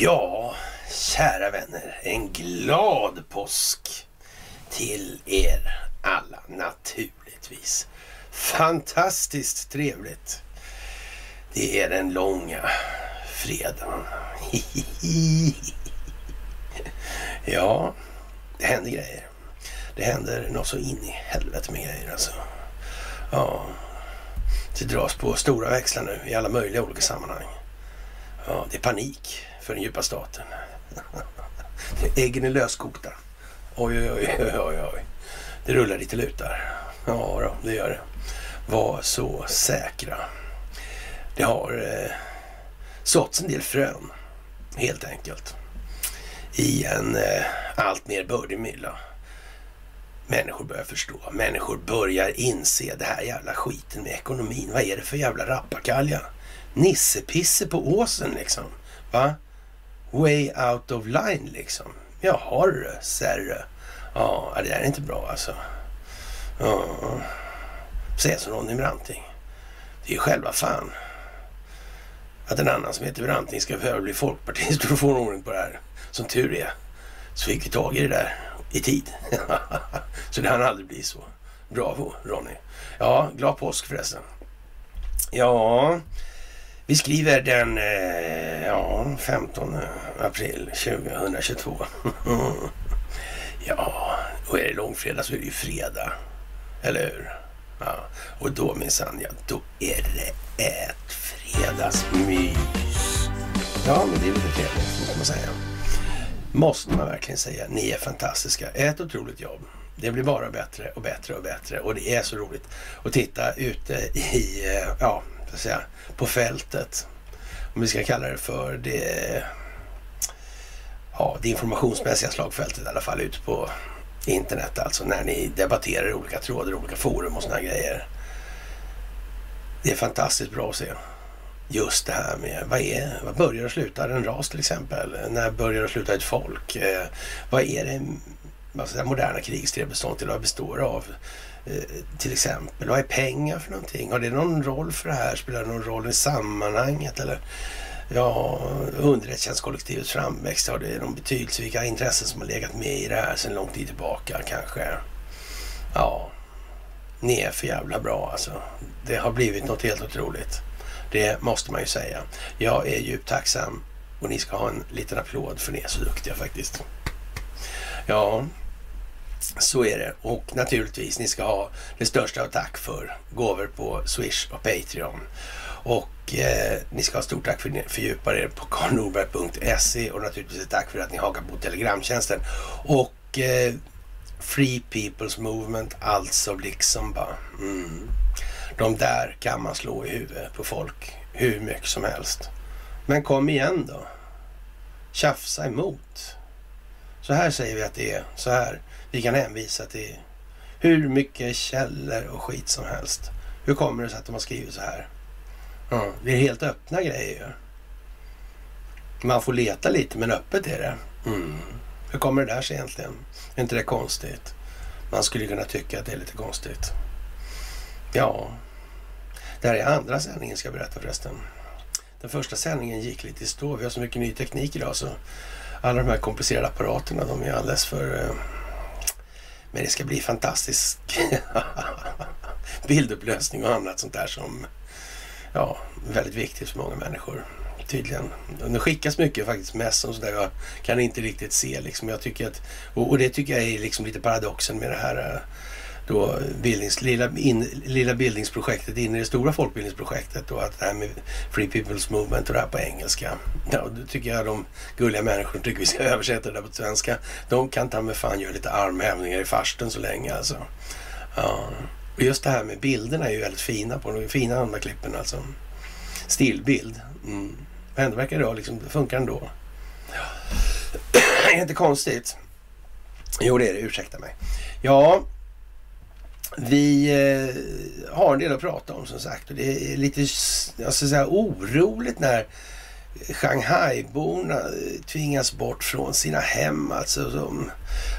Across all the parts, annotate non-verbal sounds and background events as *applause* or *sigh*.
Ja, kära vänner, en glad påsk till er alla naturligtvis. Fantastiskt trevligt. Det är den långa fredagen. *laughs* ja, det händer grejer. Det händer något så in i helvete med grejer alltså. Ja, det dras på stora växlar nu i alla möjliga olika sammanhang. Ja, det är panik för den djupa staten. *laughs* Äggen är löskokta. Oj, oj, oj, oj, oj. Det rullar lite lutar. Ja, då, det gör det. Var så säkra. Det har eh, såtts en del frön, helt enkelt, i en eh, allt mer bördig mylla. Människor börjar förstå. Människor börjar inse det här jävla skiten med ekonomin. Vad är det för jävla rappakalja? Nissepisse på åsen liksom. Va? Way out of line liksom. Jaha du, serre. Ja, det där är inte bra alltså. Ja. Säger som Ronny Branting. Det är ju själva fan att en annan som heter Branting ska behöva bli folkpartist för att få ordning på det här. Som tur är så fick vi tag i det där i tid. *laughs* så det hann aldrig bli så. Bravo Ronny. Ja, glad påsk förresten. Ja, vi skriver den eh, ja, 15 eh, april 2022. *laughs* ja, och är det långfredag så är det ju fredag. Eller hur? Ja, och då minsann, ja, då är det ett fredagsmys. Ja, men det är lite trevligt, får man säga. Måste man verkligen säga. Ni är fantastiska. Ett otroligt jobb. Det blir bara bättre och bättre och bättre och det är så roligt att titta ute i, eh, ja, så att säga, på fältet. Om vi ska kalla det för det, ja, det informationsmässiga slagfältet i alla fall ute på internet alltså när ni debatterar i olika trådar, olika forum och sådana grejer. Det är fantastiskt bra att se. Just det här med vad, är, vad börjar och slutar en ras till exempel? När börjar och slutar ett folk? Eh, vad är det vad säga, moderna krigstid består till? Vad består av? Eh, till exempel, vad är pengar för någonting? Har det någon roll för det här? Spelar det någon roll i sammanhanget? Eller ja, underrättelsetjänstkollektivets framväxt, har det någon betydelse? Vilka intressen som har legat med i det här sedan lång tid tillbaka kanske? Ja, ni är för jävla bra alltså. Det har blivit något helt otroligt. Det måste man ju säga. Jag är djupt tacksam och ni ska ha en liten applåd för ni är så duktiga faktiskt. Ja, så är det. Och naturligtvis, ni ska ha det största av tack för gåvor på Swish och Patreon. Och eh, ni ska ha stort tack för att ni fördjupar er på karlnorberg.se och naturligtvis ett tack för att ni hakar på Telegramtjänsten. Och eh, Free People's Movement, alltså liksom bara. Mm. De där kan man slå i huvudet på folk hur mycket som helst. Men kom igen då. Tjafsa emot. Så här säger vi att det är. Så här. Vi kan hänvisa till hur mycket källor och skit som helst. Hur kommer det sig att de har skrivit så här? Mm. det är helt öppna grejer ju. Man får leta lite, men öppet är det. Mm. Hur kommer det där sig egentligen? Är inte det konstigt? Man skulle kunna tycka att det är lite konstigt. Ja, det här är andra sändningen ska jag berätta förresten. Den första sändningen gick lite i stå. Vi har så mycket ny teknik idag så alla de här komplicerade apparaterna de är alldeles för... Eh, men det ska bli fantastisk *laughs* bildupplösning och annat sånt där som ja, väldigt viktigt för många människor tydligen. Det skickas mycket faktiskt mess och sådär. Jag kan inte riktigt se liksom. Jag tycker att, och, det tycker jag är liksom lite paradoxen med det här eh, då bildnings, lilla, in, lilla bildningsprojektet in i det stora folkbildningsprojektet och att det här med Free People's Movement och det här på engelska. Ja, då tycker jag de gulliga människorna tycker vi ska *laughs* översätta det där på svenska. De kan ta med fan göra lite armhävningar i farsten så länge alltså. Ja. Och just det här med bilderna är ju väldigt fina på de fina andra klippen alltså. Stillbild. Mm. Ändå verkar det då, liksom, det funkar ändå. Ja. *clears throat* är det inte konstigt? Jo, det är det. Ursäkta mig. Ja, vi eh, har en del att prata om som sagt och det är lite jag ska säga, oroligt när Shanghaiborna eh, tvingas bort från sina hem. Alltså, som,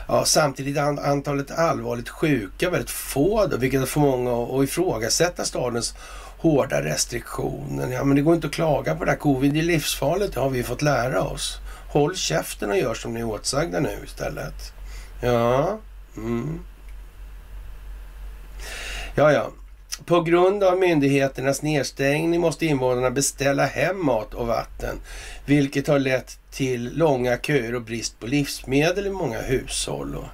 ja, samtidigt är antalet allvarligt sjuka väldigt få, då, vilket får många att ifrågasätta stadens hårda restriktioner. Ja, men det går inte att klaga på det här. Covid är livsfarligt, det har vi fått lära oss. Håll käften och gör som ni är åtsagda nu istället. Ja, mm. Ja, ja. På grund av myndigheternas nedstängning måste invånarna beställa hem mat och vatten, vilket har lett till långa köer och brist på livsmedel i många hushåll. Och,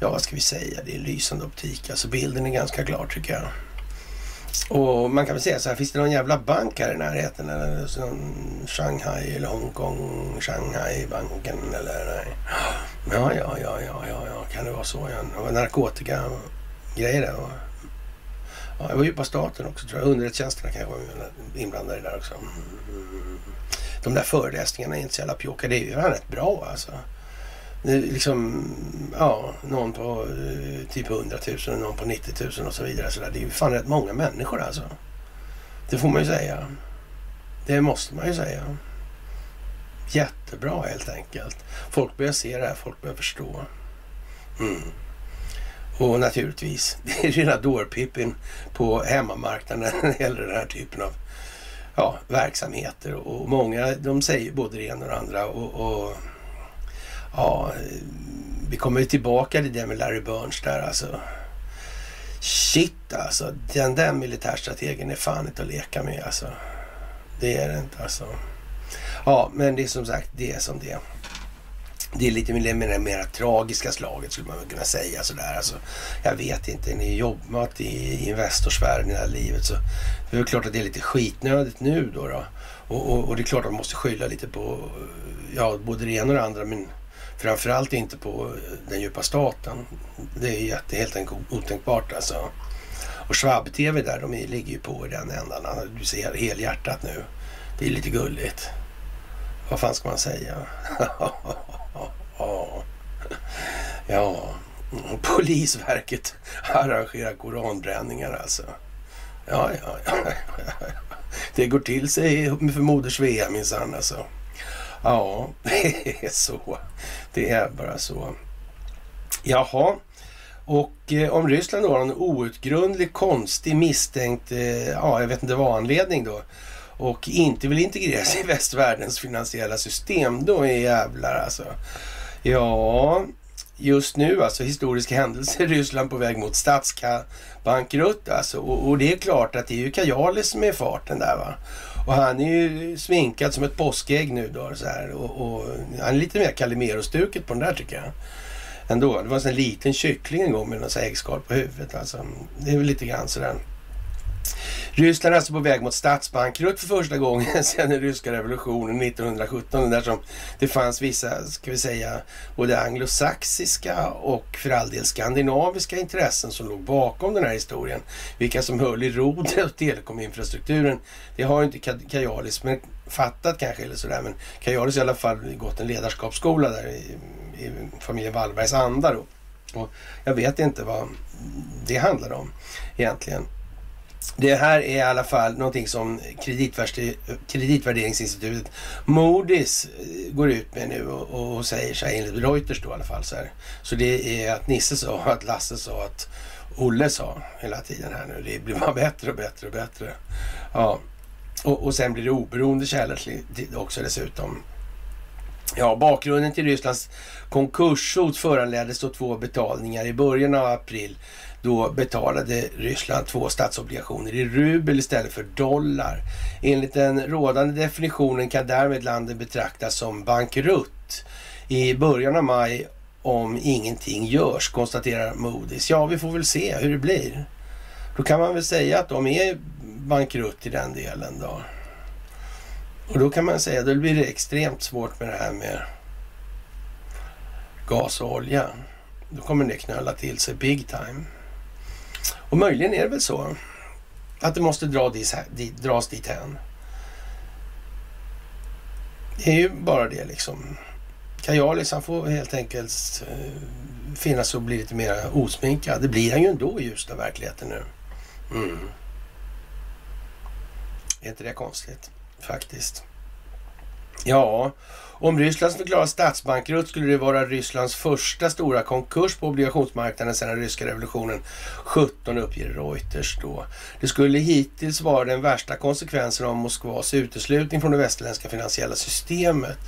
ja, vad ska vi säga? Det är lysande optik. Alltså bilden är ganska klar tycker jag. Och man kan väl säga så här, finns det någon jävla bank här i närheten? Eller Shanghai eller Hongkong, Shanghai-banken eller nej? Ja, ja, ja, ja, ja, ja, kan det vara så ja. Narkotika-grejer där. Ja, jag var ju på staten också tror jag. Underrättelsetjänsterna kanske var inblandade där också. Mm. De där föreläsningarna är inte så jävla pjåka. Det är ju rätt bra alltså. Det är liksom, ja, någon på eh, typ 100 000 och någon på 90 000 och så vidare. Så där. Det är ju fan rätt många människor alltså. Det får man ju säga. Det måste man ju säga. Jättebra helt enkelt. Folk börjar se det här, folk börjar förstå. Mm. Och naturligtvis, *laughs* det är rena dårpippin på hemmamarknaden när det gäller den här typen av ja, verksamheter. Och många de säger både det ena och det andra. Och, och ja, vi kommer ju tillbaka till det med Larry Burns där alltså. Shit alltså, den där militärstrategen är fan inte att leka med alltså. Det är det inte alltså. Ja, men det är som sagt, det är som det är det är lite mer, mer, mer tragiska slaget skulle man kunna säga. Sådär. Alltså, jag vet inte, ni jobbat i Investorsvärlden i det här livet så det är klart att det är lite skitnödigt nu då. då. Och, och, och, det är klart att man måste skylla lite på ja, både det ena och det andra men framförallt inte på den djupa staten. Det är jätte, helt enkelt otänkbart alltså. Och Schwab-TV där, de ligger ju på i den ändan. Du ser helhjärtat nu. Det är lite gulligt. Vad fan ska man säga? *laughs* Ja. Ja. Polisverket arrangerar koranbränningar alltså. Ja, ja, ja. Det går till sig för Moder Svea minsann alltså. Ja, det är så. Det är bara så. Jaha. Och eh, om Ryssland då har en outgrundlig, konstig, misstänkt, eh, ja, jag vet inte vad anledning då, och inte vill integreras i västvärldens finansiella system, då är jävlar alltså. Ja, just nu alltså historiska *laughs* händelser. Ryssland på väg mot statsbankrutt alltså. Och, och, det är klart att det är ju Kajalis som är i farten där va. Och han är ju sminkad som ett påskägg nu då så här. Och, och han är lite mer Calimero-stuket på den där tycker jag. Ändå. Det var en sån liten kyckling en gång med någon äggskal på huvudet alltså. Det är väl lite grann sådär. Ryssland är alltså på väg mot statsbankrutt för första gången *laughs* sedan den ryska revolutionen 1917. Där som det fanns vissa, ska vi säga, både anglosaxiska och för all del skandinaviska intressen som låg bakom den här historien. Vilka som höll i rodret telekominfrastrukturen. Det har inte Kajalis men fattat kanske eller sådär. Men Kajalis har i alla fall gått en ledarskapsskola där i, i familjen Wallbergs anda då. Och jag vet inte vad det handlar om egentligen. Det här är i alla fall någonting som kreditvärderingsinstitutet Moody's eh, går ut med nu och, och säger så här enligt Reuters då i alla fall. Så, här. så det är att Nisse sa, att Lasse sa, att Olle sa hela tiden här nu. Det blir bara bättre och bättre och bättre. Ja, och, och sen blir det oberoende källor också dessutom. Ja, bakgrunden till Rysslands konkurshot föranleddes då två betalningar i början av april då betalade Ryssland två statsobligationer i rubel istället för dollar. Enligt den rådande definitionen kan därmed landet betraktas som bankrutt i början av maj om ingenting görs, konstaterar Moody's. Ja, vi får väl se hur det blir. Då kan man väl säga att de är bankrutt i den delen då. Och då kan man säga att då blir det extremt svårt med det här med gas och olja. Då kommer det knöla till sig big time. Och möjligen är det väl så att det måste dra dit, dras dithän. Det är ju bara det liksom. Kajalis han får helt enkelt eh, finnas och bli lite mer osminkad. Det blir han ju ändå i ljuset av verkligheten nu. Mm. Är inte det konstigt? Faktiskt. Ja, om Ryssland förklarar statsbankrutt skulle det vara Rysslands första stora konkurs på obligationsmarknaden sedan den ryska revolutionen 17 uppger Reuters då. Det skulle hittills vara den värsta konsekvensen av Moskvas uteslutning från det västerländska finansiella systemet.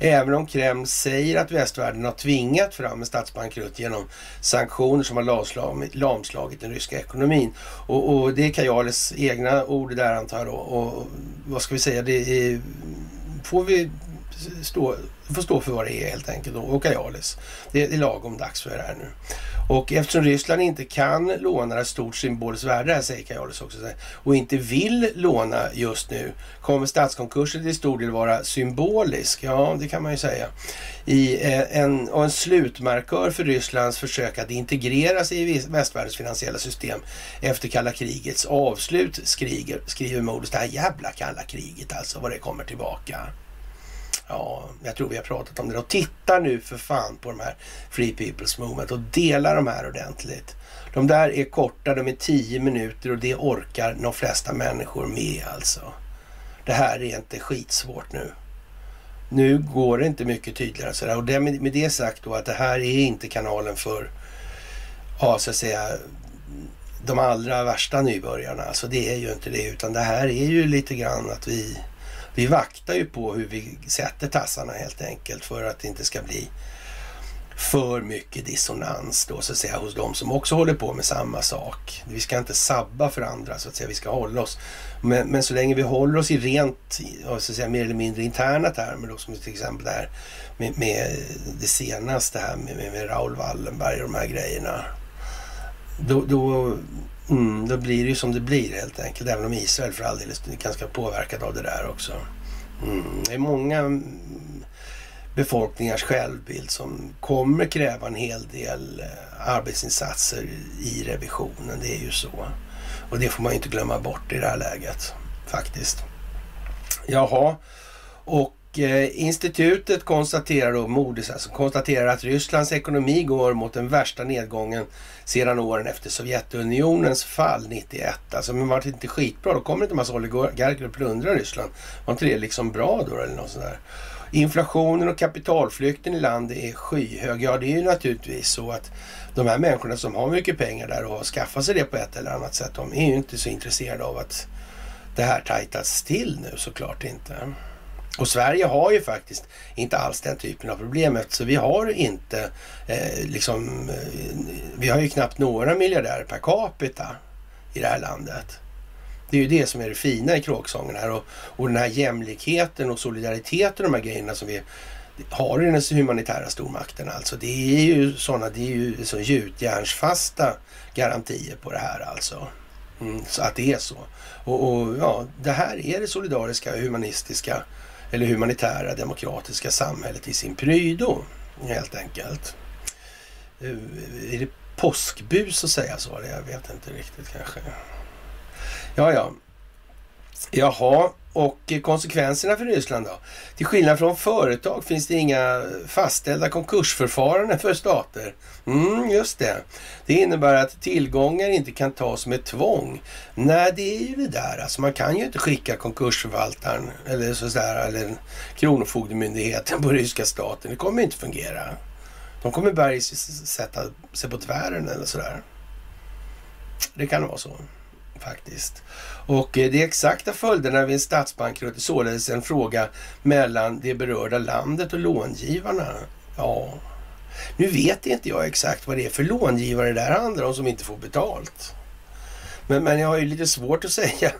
Även om Kreml säger att västvärlden har tvingat fram en statsbankrutt genom sanktioner som har lamslagit den ryska ekonomin. Och, och det är Kajales egna ord där antar jag då. Och vad ska vi säga, det är, får vi stå, får stå för vad det är helt enkelt och Kajalis. Det, det är lagom dags för det här nu. Och eftersom Ryssland inte kan låna ett stort symboliskt värde, här säger Kajalis också, och inte vill låna just nu, kommer statskonkursen till stor del vara symbolisk. Ja, det kan man ju säga. I eh, en, och en slutmarkör för Rysslands försök att integrera sig i västvärldens finansiella system efter kalla krigets avslut, skriver, skriver Modus. Det här jävla kalla kriget alltså, vad det kommer tillbaka. Ja, jag tror vi har pratat om det. Och titta nu för fan på de här Free People's Movement och dela de här ordentligt. De där är korta, de är tio minuter och det orkar de flesta människor med alltså. Det här är inte skitsvårt nu. Nu går det inte mycket tydligare sådär. Och det, med det sagt då att det här är inte kanalen för, ja så att säga, de allra värsta nybörjarna. Alltså det är ju inte det utan det här är ju lite grann att vi vi vaktar ju på hur vi sätter tassarna helt enkelt för att det inte ska bli för mycket dissonans då så att säga hos de som också håller på med samma sak. Vi ska inte sabba för andra så att säga, vi ska hålla oss. Men, men så länge vi håller oss i rent, så att säga, mer eller mindre interna termer då som till exempel det här med, med det senaste här med, med, med Raoul Wallenberg och de här grejerna. Då, då, Mm, då blir det ju som det blir helt enkelt. Även om Israel för all del är ganska påverkad av det där också. Mm, det är många mm, befolkningars självbild som kommer kräva en hel del eh, arbetsinsatser i revisionen. Det är ju så. Och det får man ju inte glömma bort i det här läget faktiskt. Jaha, och Eh, institutet konstaterar då, Moody's alltså, konstaterar att Rysslands ekonomi går mot den värsta nedgången sedan åren efter Sovjetunionens fall 91. Alltså, men var det inte skitbra? Då kommer inte en massa oligarker och plundrar Ryssland. Var inte det liksom bra då eller något sånt där? Inflationen och kapitalflykten i landet är skyhög. Ja, det är ju naturligtvis så att de här människorna som har mycket pengar där och har skaffat sig det på ett eller annat sätt, de är ju inte så intresserade av att det här tajtas till nu såklart inte. Och Sverige har ju faktiskt inte alls den typen av problem eftersom vi har inte eh, liksom, eh, vi har ju knappt några miljardärer per capita i det här landet. Det är ju det som är det fina i kråksången här och, och den här jämlikheten och solidariteten och de här grejerna som vi har i den humanitära stormakten alltså. Det är ju sådana, det är ju så gjutjärnsfasta garantier på det här alltså. Mm, så att det är så. Och, och, ja, det här är det solidariska, humanistiska eller humanitära demokratiska samhället i sin prydo helt enkelt. Eh, är det påskbus att säga så? Jag vet inte riktigt kanske. Ja, ja. Jaha, och konsekvenserna för Ryssland då? Till skillnad från företag finns det inga fastställda konkursförfaranden för stater. Mm, just det. Det innebär att tillgångar inte kan tas med tvång. Nej, det är ju det där. Alltså man kan ju inte skicka konkursförvaltaren eller sådär, eller Kronofogdemyndigheten på ryska staten. Det kommer inte fungera. De kommer börja sätta sig på tvären eller sådär. Det kan vara så faktiskt. Och eh, de exakta följderna vid en statsbankrutt är således en fråga mellan det berörda landet och långivarna. Ja, nu vet inte jag exakt vad det är för långivare det där handlar om som inte får betalt. Men, men jag har ju lite svårt att säga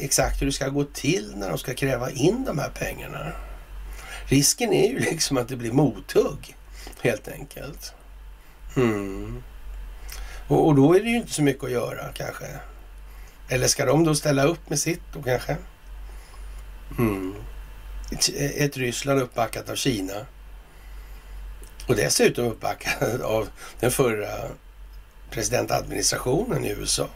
exakt hur det ska gå till när de ska kräva in de här pengarna. Risken är ju *laughs* liksom att det blir mothugg helt enkelt. Mm. Och, och, då är det ju inte så mycket att göra kanske. Eller ska de då ställa upp med sitt då kanske? Mm. Ett, ett Ryssland uppbackat av Kina. Och dessutom uppbackad *laughs* av den förra presidentadministrationen i USA.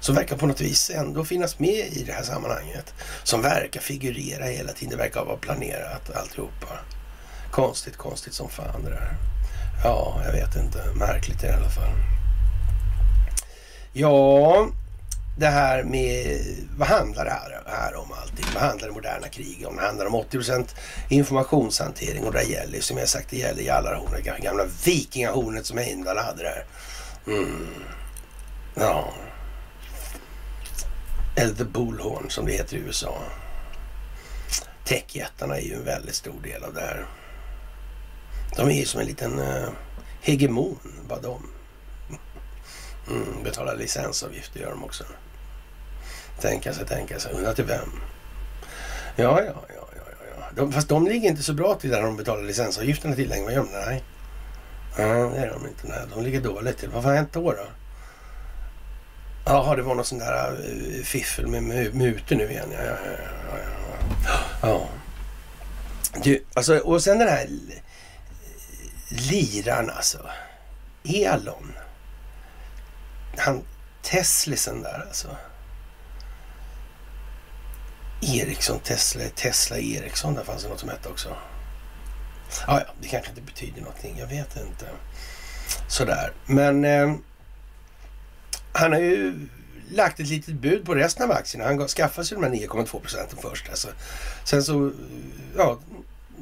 Som verkar på något vis ändå finnas med i det här sammanhanget. Som verkar figurera hela tiden. Det verkar vara planerat alltihopa. Konstigt, konstigt som fan det där. Ja, jag vet inte. Märkligt i alla fall. Ja, det här med, vad handlar det här, här om allting? Vad handlar det moderna kriget om? Det handlar om 80% informationshantering och det gäller som jag sagt, det gäller Jallarhornet, gamla vikingahornet som Heimdall hade där. Mm. Ja. Eller The Bullhorn som det heter i USA. Techjättarna är ju en väldigt stor del av det här. De är ju som en liten uh, hegemon, bara de. Mm, betalar licensavgifter gör de också. Tänka sig, tänka sig. Undra till vem? Ja, ja, ja, ja, ja. De, fast de ligger inte så bra till där de betalar licensavgifterna till längre. Vad gör de? Nej. Ja, det är de inte. Nej, de ligger dåligt till. Vad har hänt då? då? Jaha, det var någon sån där uh, fiffel med mutor nu igen. Ja, ja, ja, ja, ja. Du, alltså, och sen den här liran alltså. Elon. Han Teslisen där alltså. Ericsson, Tesla, Tesla Ericsson. Där fanns det något som hette också. Ja, ja, det kanske inte betyder någonting. Jag vet inte. Sådär. Men eh, han har ju lagt ett litet bud på resten av aktierna. Han skaffade sig de här 9,2 procenten först. Alltså. Sen så ja,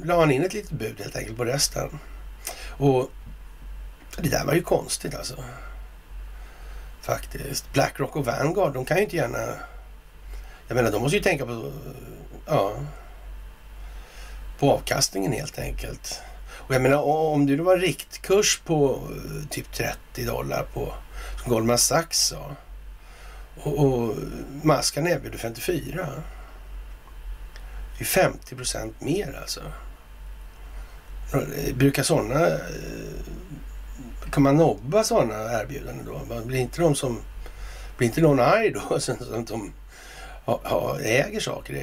la han in ett litet bud helt enkelt på resten. Och det där var ju konstigt alltså. Faktiskt. Blackrock och Vanguard, de kan ju inte gärna jag menar, de måste ju tänka på, ja, på avkastningen helt enkelt. Och jag menar, om det var riktkurs på eh, typ 30 dollar på, som Goldman Sachs sa, och, och Maskan erbjuder 54. Det är 50 procent mer alltså. Brukar sådana... Eh, kan man nobba sådana erbjudanden då? Blir inte de som... Blir inte någon arg då? *laughs* Att de ha, ha, äger saker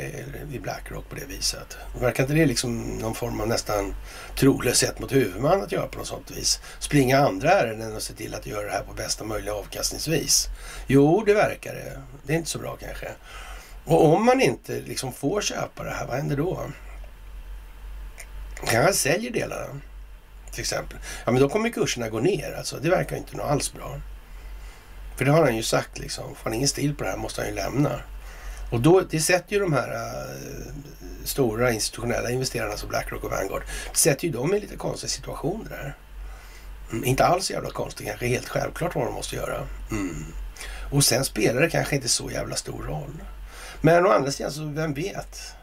i, Blackrock på det viset. Verkar inte det liksom någon form av nästan trolöshet mot huvudman att göra på något sånt vis? Springa andra ärenden och se till att göra det här på bästa möjliga avkastningsvis? Jo, det verkar det. Det är inte så bra kanske. Och om man inte liksom får köpa det här, vad händer då? Kanske säljer delarna till exempel. Ja, men då kommer kurserna gå ner alltså. Det verkar inte alls bra. För det har han ju sagt liksom. Får han ingen stil på det här måste han ju lämna. Och då, det sätter ju de här äh, stora institutionella investerarna som Blackrock och Vanguard, det sätter ju dem i lite konstiga situationer där. Mm, inte alls jävla konstigt, kanske helt självklart vad de måste göra. Mm. Och sen spelar det kanske inte så jävla stor roll. Men å andra sidan, så vem vet?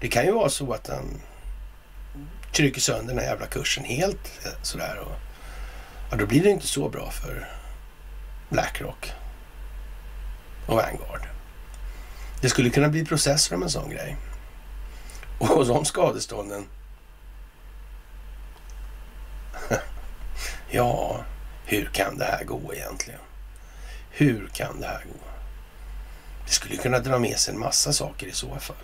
Det kan ju vara så att han trycker sönder den här jävla kursen helt eh, sådär. Och, ja, då blir det inte så bra för Blackrock och Vanguard. Det skulle kunna bli processer om en sån grej. Och de skadestånden. *laughs* ja, hur kan det här gå egentligen? Hur kan det här gå? Det skulle kunna dra med sig en massa saker i så fall.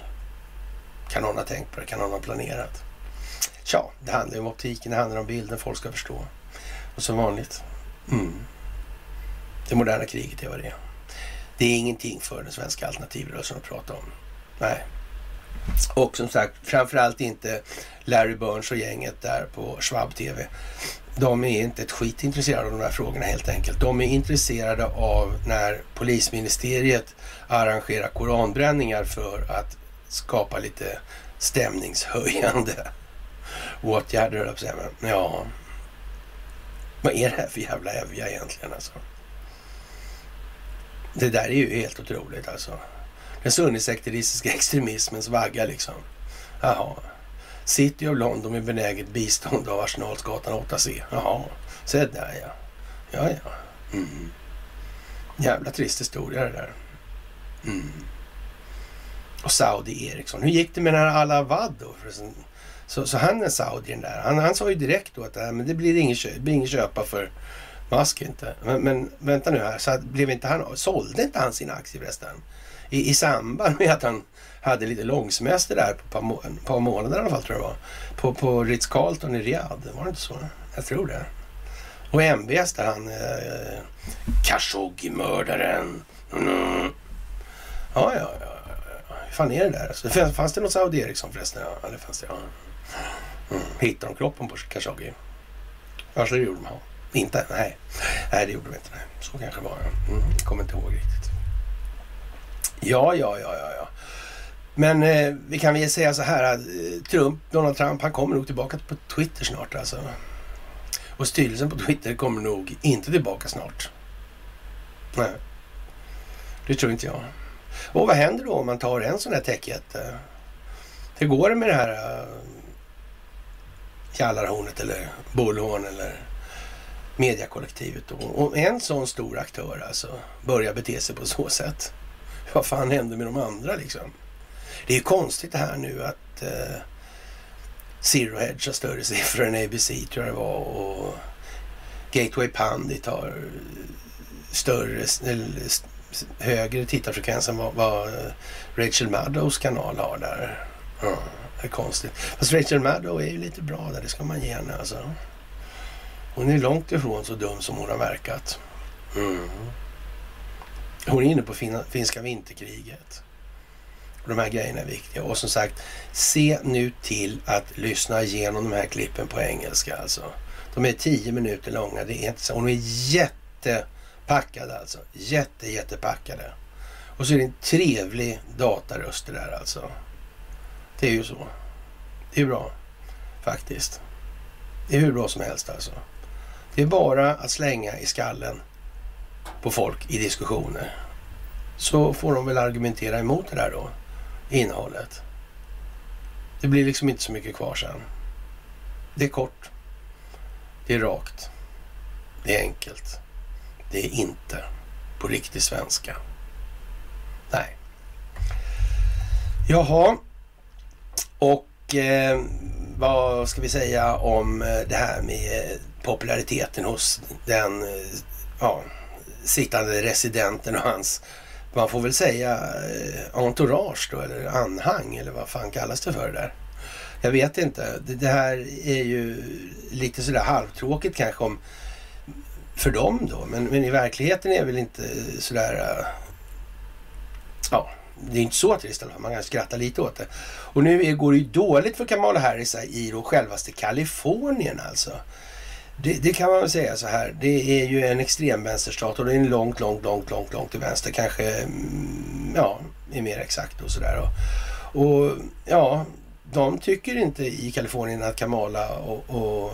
Kan någon ha tänkt på det? Kan någon ha planerat? Tja, det handlar ju om optiken, det handlar om bilden, folk ska förstå. Och som vanligt, mm. det moderna kriget är vad det är. Det är ingenting för den svenska alternativrörelsen att prata om. Nej. Och som sagt, framförallt inte Larry Burns och gänget där på Schwab TV. De är inte ett skit intresserade av de här frågorna helt enkelt. De är intresserade av när polisministeriet arrangerar koranbränningar för att skapa lite stämningshöjande åtgärder, höll jag på Ja, vad är det här för jävla evja egentligen alltså? Det där är ju helt otroligt alltså. Den sunnisekteristiska *laughs* extremismens vagga liksom. Jaha. City of London med benäget bistånd av Arsenalsgatan 8C. Jaha, se där ja. Ja, ja. Mm. Jävla trist historia det där. Mm. Och Saudi Eriksson. Hur gick det med den här Alavad då? Så, så han är saudien där. Han, han sa ju direkt då att äh, men det blir ingen, ingen köpa för Musk inte. Men, men, vänta nu här, så blev inte han, sålde inte han sina aktier förresten? I, I samband med att han hade lite långsemester där på ett par, par månader i alla fall tror jag det var. På, på Ritz-Carlton i Riyadh, var det inte så? Jag tror det. Och MBS där han, eh, Khashoggi-mördaren. Mm. Ja, ja, ja. Hur fan är det där? Alltså, fanns det något Saudi Eriksson förresten? Ja, det fanns det. Ja. Mm. Hittade de kroppen på Khashoggi? Alltså det gjorde de. Inte? Nej. Nej, det gjorde vi inte. Nej. Så kanske det var. Mm. Jag kommer inte ihåg riktigt. Ja, ja, ja, ja. ja. Men eh, vi kan väl säga så här att eh, Trump, Donald Trump, han kommer nog tillbaka på Twitter snart alltså. Och styrelsen på Twitter kommer nog inte tillbaka snart. Nej, det tror inte jag. Och vad händer då om man tar en sån här techjätte? Hur går det med det här uh, Kallarhornet eller Bullhorn eller mediakollektivet? Om en sån stor aktör alltså börjar bete sig på så sätt. *laughs* Vad fan händer med de andra liksom? Det är ju konstigt det här nu att eh, Zero Hedge har större siffror än ABC tror jag det var och Gateway Pandit har större, eller högre tittarfrekvens än vad, vad Rachel Maddows kanal har där. Mm är konstigt. Fast Rachel Maddow är ju lite bra där, det ska man ge henne alltså. Hon är långt ifrån så dum som hon har verkat. Mm. Hon är inne på fin finska vinterkriget. De här grejerna är viktiga. Och som sagt, se nu till att lyssna igenom de här klippen på engelska alltså. De är tio minuter långa. Det är inte så. Hon är jättepackad alltså. Jätte, jättepackade. Och så är det en trevlig dataröst det där alltså. Det är ju så. Det är bra faktiskt. Det är hur bra som helst alltså. Det är bara att slänga i skallen på folk i diskussioner. Så får de väl argumentera emot det där då, innehållet. Det blir liksom inte så mycket kvar sen. Det är kort. Det är rakt. Det är enkelt. Det är inte på riktig svenska. Nej. Jaha. Och eh, vad ska vi säga om eh, det här med eh, populariteten hos den eh, ja, sittande residenten och hans, man får väl säga entourage då, eller anhang, eller vad fan kallas det för det där? Jag vet inte. Det, det här är ju lite sådär halvtråkigt kanske om för dem då. Men, men i verkligheten är det väl inte sådär... Ja, det är inte så trist i alla fall. Man kan skratta lite åt det. Och nu går det ju dåligt för Kamala Harris i då självaste Kalifornien alltså. Det, det, kan man väl säga så här. Det är ju en extremvänsterstat och det är långt, långt, långt, långt, långt till vänster. Kanske, mm, ja, är mer exakt och sådär. Och, och ja, de tycker inte i Kalifornien att Kamala och, och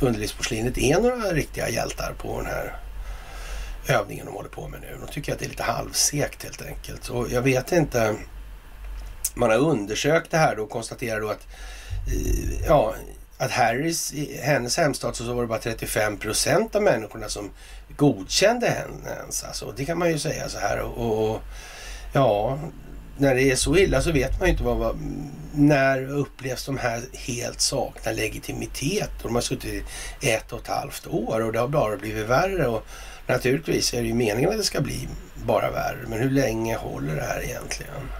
underlivsporslinet är några riktiga hjältar på den här övningen de håller på med nu. De tycker att det är lite halvsekt helt enkelt. Och jag vet inte. Man har undersökt det här då och konstaterar då att eh, ja, att Harris, i hennes hemstad så var det bara 35 procent av människorna som godkände henne ens. Alltså, det kan man ju säga så här. Och, och ja, när det är så illa så vet man ju inte vad, vad när upplevs de här helt sakna legitimitet? Och de har suttit i ett och ett halvt år och det har bara blivit värre. Och naturligtvis är det ju meningen att det ska bli bara värre. Men hur länge håller det här egentligen?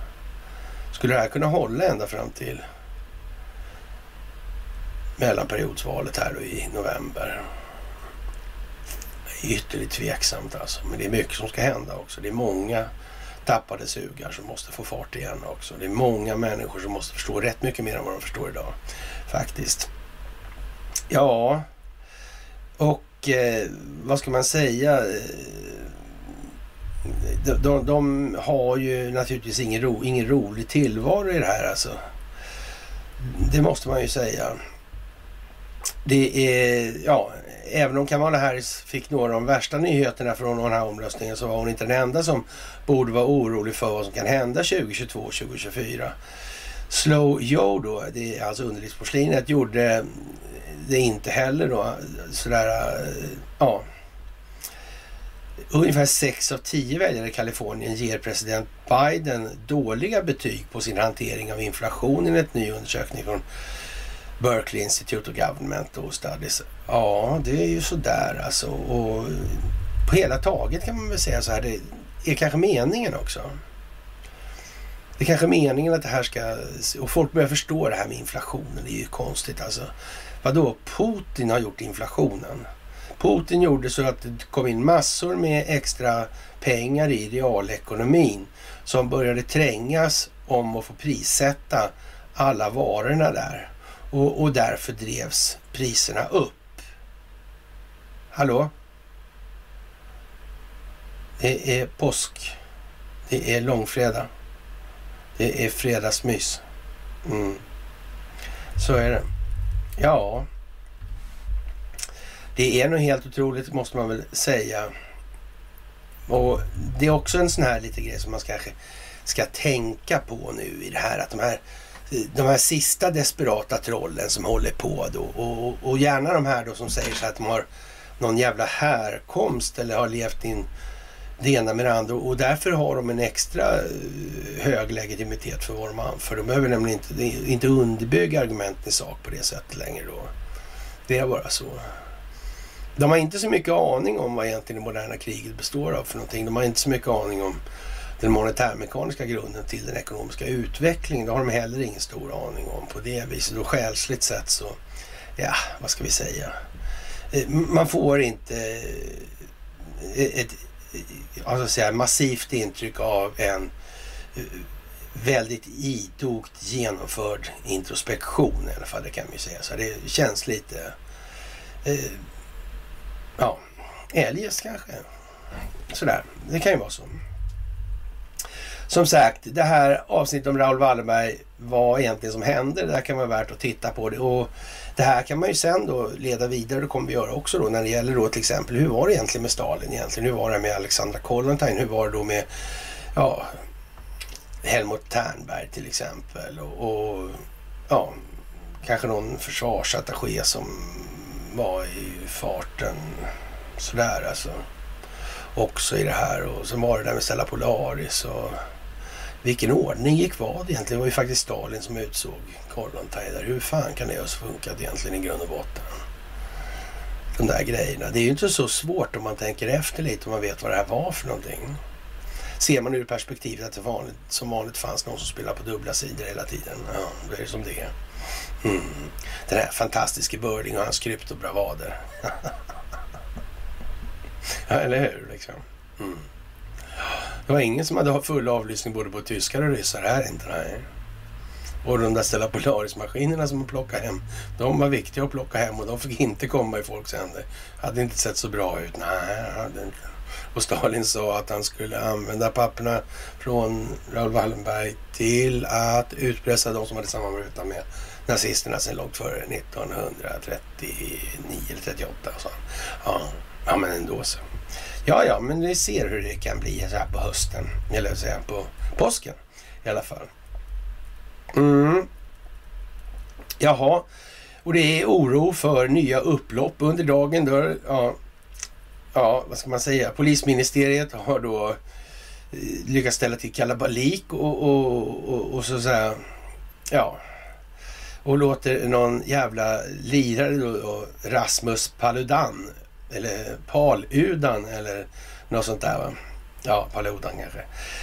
Skulle det här kunna hålla ända fram till mellanperiodsvalet här då i november? Det är ytterligt tveksamt alltså. Men det är mycket som ska hända också. Det är många tappade sugar som måste få fart igen också. Det är många människor som måste förstå rätt mycket mer än vad de förstår idag. Faktiskt. Ja, och eh, vad ska man säga? Eh, de, de, de, har ju naturligtvis ingen, ro, ingen rolig tillvaro i det här alltså. Det måste man ju säga. Det är, ja, även om Kamala Harris fick några av de värsta nyheterna från den här omröstningen så var hon inte den enda som borde vara orolig för vad som kan hända 2022 2024. Slow Joe då, det är alltså underlivsporslinet, gjorde det inte heller då sådär, eh, ja. Ungefär 6 av 10 väljare i Kalifornien ger president Biden dåliga betyg på sin hantering av inflation i ny undersökning från Berkeley Institute of Government och Studies. Ja, det är ju sådär alltså. Och på hela taget kan man väl säga så här. Det är kanske meningen också. Det är kanske meningen att det här ska... Och folk börjar förstå det här med inflationen. Det är ju konstigt alltså. Vadå? Putin har gjort inflationen. Putin gjorde så att det kom in massor med extra pengar i realekonomin som började trängas om att få prissätta alla varorna där. Och, och därför drevs priserna upp. Hallå? Det är påsk. Det är långfredag. Det är fredagsmys. Mm. Så är det. Ja, det är nog helt otroligt måste man väl säga. Och det är också en sån här liten grej som man kanske ska tänka på nu i det här att de här de här sista desperata trollen som håller på då och, och gärna de här då som säger så att de har någon jävla härkomst eller har levt i en det ena med det andra och därför har de en extra eh, hög legitimitet för vad de anför. De behöver nämligen inte, inte underbygga argumenten i sak på det sättet längre då. Det är bara så. De har inte så mycket aning om vad egentligen det moderna kriget består av för någonting. De har inte så mycket aning om den monetärmekaniska grunden till den ekonomiska utvecklingen. Det har de heller ingen stor aning om på det viset. Och själsligt sett så, ja, vad ska vi säga? Eh, man får inte eh, ett alltså säga, massivt intryck av en eh, väldigt idogt genomförd introspektion i alla fall, det kan vi säga. Så det känns lite, eh, ja, eljest kanske. Sådär, det kan ju vara så. Som sagt, det här avsnittet om Raoul Wallenberg, vad egentligen som hände, det där kan vara värt att titta på. det. Och det här kan man ju sen då leda vidare, det kommer vi göra också då när det gäller då till exempel hur var det egentligen med Stalin egentligen? Hur var det med Alexandra Kollontaj? Hur var det då med ja, Helmut Ternberg till exempel? Och, och ja, kanske någon försvarsattaché som var i farten sådär alltså. Också i det här och sen var det där med Stella Polaris och vilken ordning gick vad egentligen? Det var ju faktiskt Stalin som utsåg Kollontaj. Hur fan kan det ha funkat egentligen i grund och botten? De där grejerna. Det är ju inte så svårt om man tänker efter lite och man vet vad det här var för någonting. Ser man ur perspektivet att det vanligt, som vanligt fanns någon som spelade på dubbla sidor hela tiden. Ja, då är det som det är. Mm. Den här fantastiska Börling och hans kryptobravader. *laughs* ja, eller hur liksom. Mm. Det var ingen som hade full avlyssning både på tyskar och ryssar här inte. Nej. Och de där Stella Polaris-maskinerna som man plockade hem, de var viktiga att plocka hem och de fick inte komma i folks händer. Hade inte sett så bra ut. Nej, hade inte. Och Stalin sa att han skulle använda papperna från Raoul Wallenberg till att utpressa de som hade samarbetat med nazisterna sedan långt före 1939 eller 38. Så. Ja, ja, men ändå så. Ja, ja, men vi ser hur det kan bli så här på hösten. Eller säga på påsken i alla fall. Mm. Jaha, och det är oro för nya upplopp under dagen. Då, ja, ja, vad ska man säga? Polisministeriet har då eh, lyckats ställa till kalabalik och, och, och, och så, att säga. ja, och låter någon jävla lirare då, Rasmus Paludan eller Paludan eller något sånt där. Va? Ja, Paludan kanske.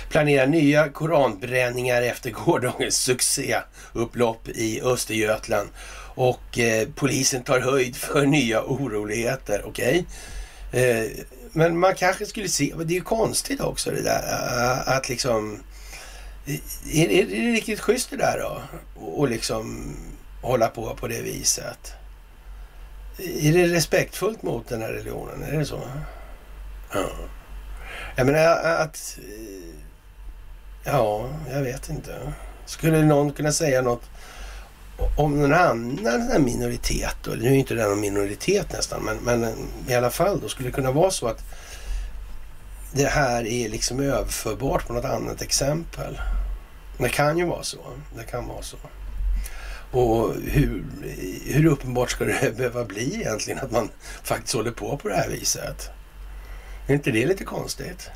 Planerar nya koranbränningar efter gårdagens succéupplopp i Östergötland. Och eh, polisen tar höjd för nya oroligheter. Okej? Okay? Eh, men man kanske skulle se, det är ju konstigt också det där eh, att liksom... Är, är det riktigt schysst det där då? Och liksom hålla på på det viset? Är det respektfullt mot den här religionen? Är det så? Ja. Jag menar att... Eh, ja, jag vet inte. Skulle någon kunna säga något om någon annan minoritet då? Nu är inte det någon minoritet nästan, men, men i alla fall då skulle det kunna vara så att det här är liksom överförbart på något annat exempel. Det kan ju vara så. Det kan vara så. Och hur, hur uppenbart ska det *laughs* behöva bli egentligen att man faktiskt håller på på det här viset? Är inte det lite konstigt?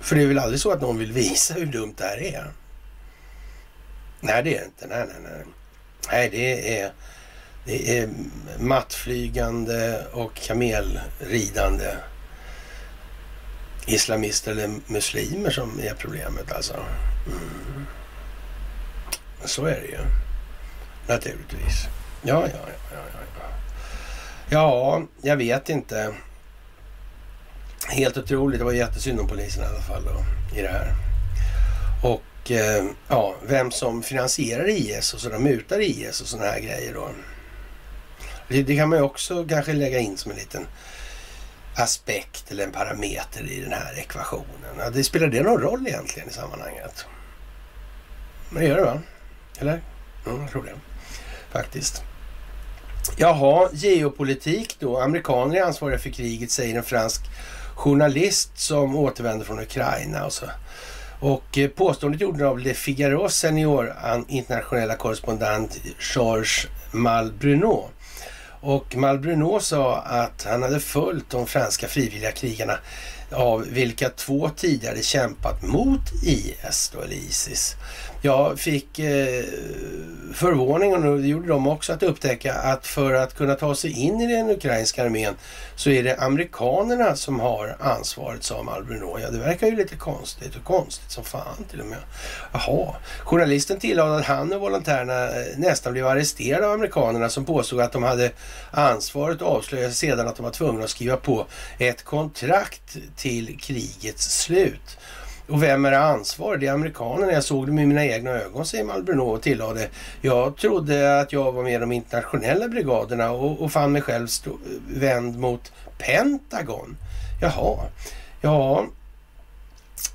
För det är väl aldrig så att någon vill visa hur dumt det här är? Nej, det är det inte. Nej, nej, nej. Nej, det är, det är mattflygande och kamelridande islamister eller muslimer som är problemet alltså. Mm. Så är det ju. Naturligtvis. Ja, ja, ja, ja, ja. Ja, jag vet inte. Helt otroligt. Det var jättesynd om polisen i alla fall då, i det här. Och eh, ja, vem som finansierar IS och sådär, mutar IS och sådana här grejer då. Det, det, kan man ju också kanske lägga in som en liten aspekt eller en parameter i den här ekvationen. Ja, det spelar det någon roll egentligen i sammanhanget? Men det gör det va? Eller? Ja, jag tror det. Faktiskt. Jaha, geopolitik då. Amerikaner är ansvariga för kriget, säger en fransk journalist som återvänder från Ukraina. Och, så. och eh, påståendet gjordes av Le Figaro senior internationella korrespondent Georges Malbruno. Och Malbruno sa att han hade följt de franska frivilliga krigarna av vilka två tidigare kämpat mot IS, då, eller Isis. Jag fick eh, förvåningen, och det gjorde de också, att upptäcka att för att kunna ta sig in i den ukrainska armén så är det amerikanerna som har ansvaret, sa Malbruno. Ja, det verkar ju lite konstigt och konstigt som fan till och med. Jaha. Journalisten tillade att han och volontärerna eh, nästan blev arresterade av amerikanerna som påstod att de hade ansvaret och avslöjade sedan att de var tvungna att skriva på ett kontrakt till krigets slut. Och vem är ansvarig? Det är amerikanerna. Jag såg det med mina egna ögon, säger Malbruno och tillade. Jag trodde att jag var med i de internationella brigaderna och, och fann mig själv stå, vänd mot Pentagon. Jaha, ja.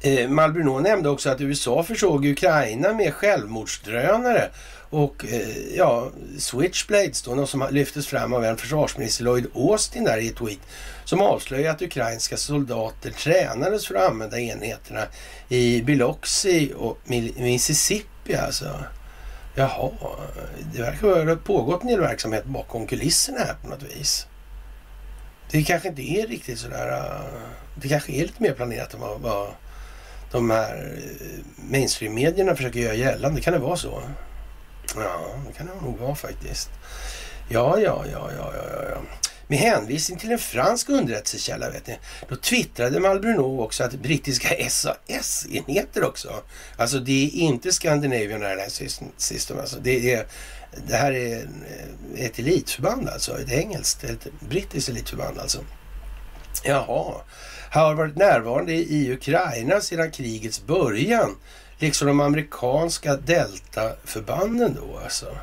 Eh, Malbruno nämnde också att USA försåg Ukraina med självmordsdrönare och eh, ja, Switchblades då, något som lyftes fram av en försvarsminister Lloyd Austin där i ett tweet som avslöjar att ukrainska soldater tränades för att använda enheterna i Biloxi och Mississippi alltså. Jaha, det verkar ha pågått en del verksamhet bakom kulisserna här på något vis. Det kanske inte är riktigt sådär... Äh, det kanske är lite mer planerat än vad, de här äh, mainstream-medierna försöker göra gällande. Kan det vara så? Ja, det kan det nog vara faktiskt. Ja, ja, ja, ja, ja, ja. Med hänvisning till en fransk underrättelsekälla, vet ni, då twittrade Malbruno också att brittiska SAS-enheter också, alltså det är inte Scandinavian Airlines System, alltså det, är, det här är ett elitförband alltså, ett engelskt, ett brittiskt elitförband alltså. Jaha, har varit närvarande i Ukraina sedan krigets början, liksom de amerikanska deltaförbanden då alltså.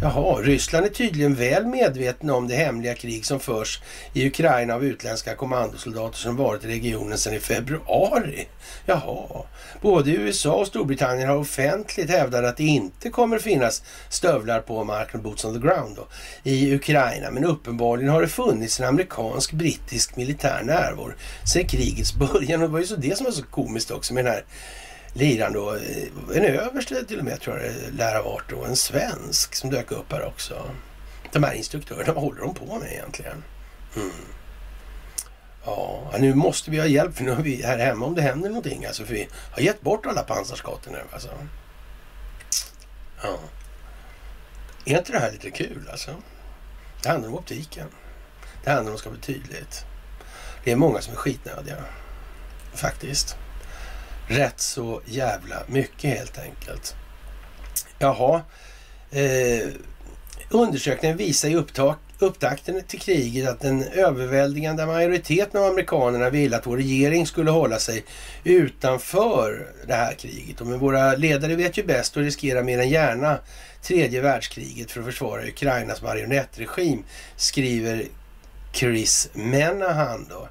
Jaha, Ryssland är tydligen väl medvetna om det hemliga krig som förs i Ukraina av utländska kommandosoldater som varit i regionen sedan i februari. Jaha, både USA och Storbritannien har offentligt hävdat att det inte kommer finnas stövlar på marken, boots on the ground då, i Ukraina. Men uppenbarligen har det funnits en amerikansk-brittisk militär närvaro sedan krigets början. Och det var ju så det som var så komiskt också med den här liran då, eh, en överste till och med tror jag det lär ha varit då, en svensk som dök upp här också. De här instruktörerna, vad håller de på med egentligen? Mm. Ja, nu måste vi ha hjälp för nu är vi här hemma om det händer någonting. Alltså, för vi har gett bort alla pansarskotten nu. Alltså. Ja. Är inte det här lite kul alltså? Det handlar om optiken. Det handlar om att skapa tydligt. Det är många som är skitnödiga. Faktiskt rätt så jävla mycket helt enkelt. Jaha. Eh, undersökningen visar i upptak, upptakten till kriget att den överväldigande majoriteten av amerikanerna ville att vår regering skulle hålla sig utanför det här kriget. Och men våra ledare vet ju bäst och riskerar mer än gärna tredje världskriget för att försvara Ukrainas marionettregim, skriver Chris Menahan då.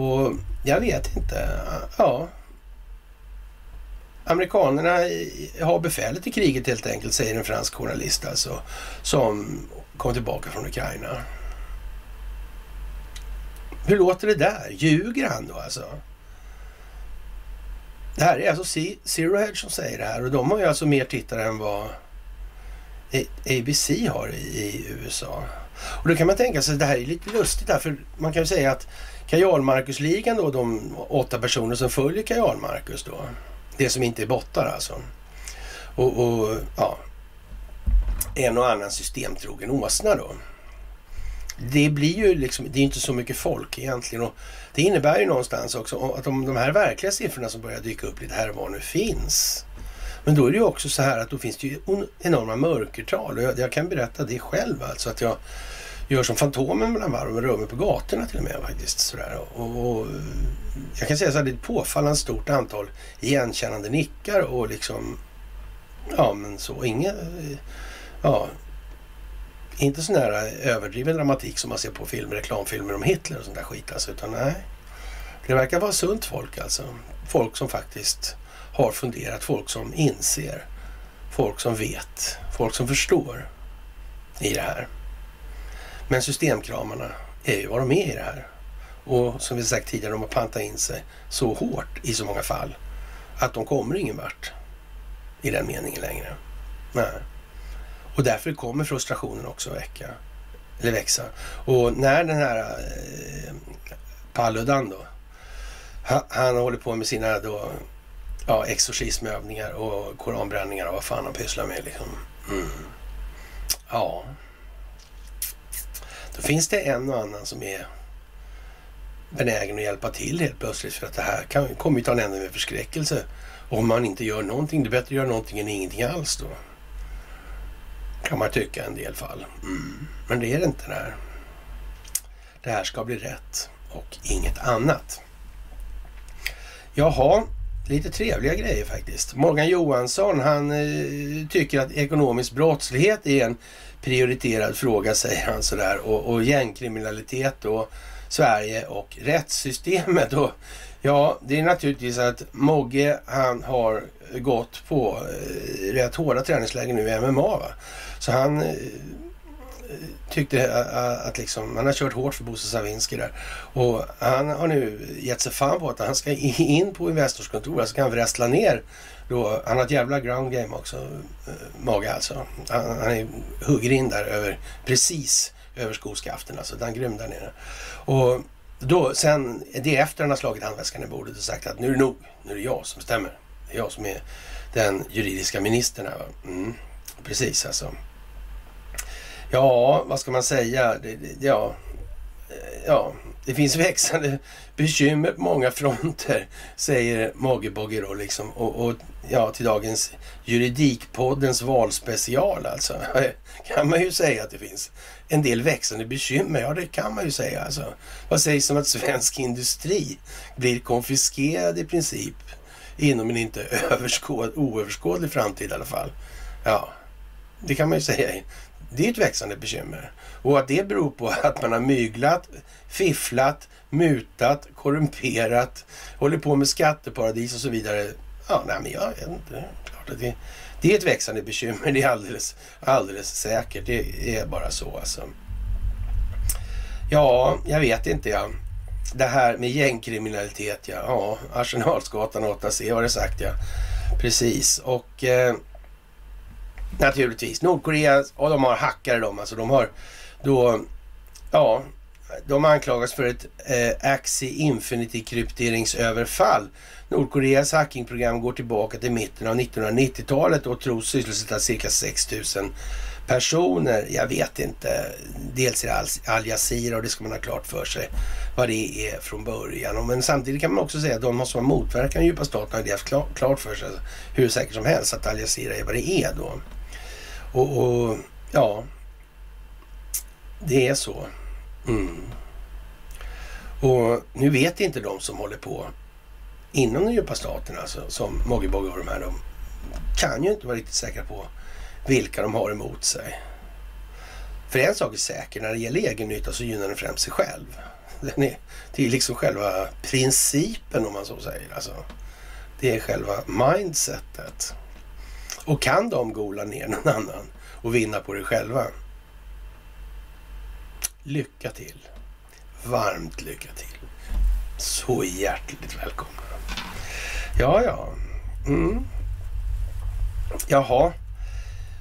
Och jag vet inte. Ja, amerikanerna har befälet i kriget helt enkelt, säger en fransk journalist alltså, som kom tillbaka från Ukraina. Hur låter det där? Ljuger han då alltså? Det här är alltså Zero Hedge som säger det här och de har ju alltså mer tittare än vad ABC har i, USA. Och då kan man tänka sig det här är lite lustigt här, för man kan ju säga att Kajal Marcus-ligan då, de åtta personer som följer Kajal Marcus då, det som inte är bottar alltså. Och, och ja, en och annan systemtrogen åsna då. Det blir ju liksom, det är inte så mycket folk egentligen och det innebär ju någonstans också att om de här verkliga siffrorna som börjar dyka upp lite här och var nu finns. Men då är det ju också så här att då finns det ju enorma mörkertal och jag, jag kan berätta det själv alltså att jag gör som Fantomen mellan varven, rör mig på gatorna till och med faktiskt. Sådär. Och, och jag kan säga så här, det är ett påfallande stort antal igenkännande nickar och liksom, ja men så, inga, ja, inte sån här överdriven dramatik som man ser på film, reklamfilmer om Hitler och sånt där skit alltså, utan nej. Det verkar vara sunt folk alltså. Folk som faktiskt har funderat, folk som inser, folk som vet, folk som förstår i det här. Men systemkramarna är ju vad de är i det här. Och som vi sagt tidigare, de har pantat in sig så hårt i så många fall att de kommer ingen vart i den meningen längre. Nej. Och därför kommer frustrationen också väcka, eller växa. Och när den här eh, Paludan då, han, han håller på med sina då, ja, exorcismövningar och koranbränningar och vad fan han pysslar med liksom. Mm. Ja. Då finns det en och annan som är benägen att hjälpa till helt plötsligt för att det här kan, kommer ju ta en ände med förskräckelse. Om man inte gör någonting, det är bättre att göra någonting än ingenting alls då. Kan man tycka i en del fall. Mm. Men det är det inte det här. Det här ska bli rätt och inget annat. Jaha, lite trevliga grejer faktiskt. Morgan Johansson han eh, tycker att ekonomisk brottslighet är en prioriterad fråga säger han sådär och, och gängkriminalitet och Sverige och rättssystemet. Och, ja, det är naturligtvis att Mogge han har gått på eh, rätt hårda träningsläger nu i MMA. Va? Så han eh, tyckte eh, att, att liksom, han har kört hårt för Bosse Savinski där. Och han har nu gett sig fan på att han ska in på Investors kontor, så kan han vrästla ner då, han har ett jävla ground game också, eh, Mage alltså. Han, han är, hugger in där över, precis över skoskaften alltså. Han är grym där nere. Och då, sen, det är efter han har slagit handväskan i bordet och sagt att nu är det nog, nu är det jag som stämmer. Det är jag som är den juridiska ministern här. Mm, precis alltså. Ja, vad ska man säga? Det, det, ja, ja, det finns växande bekymmer på många fronter, säger Mogge då liksom. Och, och, ja, till dagens Juridikpoddens valspecial alltså. *laughs* kan man ju säga att det finns en del växande bekymmer. Ja, det kan man ju säga alltså. Vad sägs om att svensk industri blir konfiskerad i princip inom en inte överskåd, oöverskådlig framtid i alla fall. Ja, det kan man ju säga. Det är ett växande bekymmer. Och att det beror på att man har myglat, fifflat, mutat, korrumperat, håller på med skatteparadis och så vidare. Ja, nej men jag vet inte. Klart att det, det är ett växande bekymmer. Det är alldeles, alldeles säkert. Det är bara så alltså. Ja, jag vet inte ja. Det här med gängkriminalitet ja. Ja, Arsenalsgatan 8C var det sagt ja. Precis. Och eh, naturligtvis Nordkorea, och de har hackare de. Alltså de har då, ja, de anklagas för ett eh, Axie Infinity-krypteringsöverfall. Nordkoreas hackingprogram går tillbaka till mitten av 1990-talet och tros sysselsätta cirka 6 000 personer. Jag vet inte. Dels är det Al Jazeera och det ska man ha klart för sig vad det är från början. Men samtidigt kan man också säga att de som har motverkat den djupa staten har det haft klart för sig hur säkert som helst att Al Jazeera är vad det är då. Och, och ja, det är så. Mm. Och nu vet inte de som håller på inom den djupa staten, alltså som Moggebogge och de här, de kan ju inte vara riktigt säkra på vilka de har emot sig. För en sak är säker, när det gäller egennytta så gynnar den främst sig själv. Den är, det är liksom själva principen om man så säger. Alltså, det är själva mindsetet. Och kan de gola ner någon annan och vinna på det själva, lycka till. Varmt lycka till. Så hjärtligt välkomna. Ja, ja. Mm. Jaha.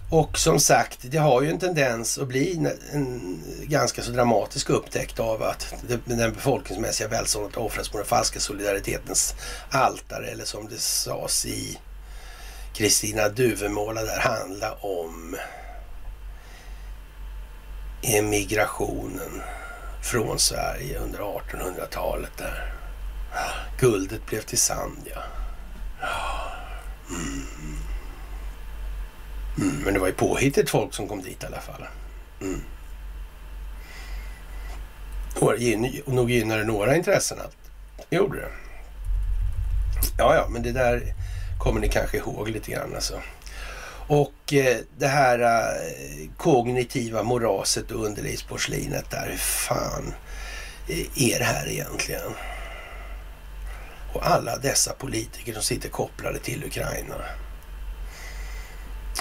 Och som sagt, det har ju en tendens att bli en ganska så dramatisk upptäckt av att den befolkningsmässiga välståndet offras på den falska solidaritetens altare. Eller som det sades i Kristina Duvemåla där handla om emigrationen från Sverige under 1800-talet där. Guldet blev till sand, ja. Mm. Mm, men det var ju påhittigt folk som kom dit i alla fall. Mm. Och nog gynnade några intressen att gjorde det. Ja, ja, men det där kommer ni kanske ihåg lite grann alltså. Och eh, det här eh, kognitiva moraset och underlivsporslinet där, hur fan eh, är det här egentligen? Och alla dessa politiker som sitter kopplade till Ukraina.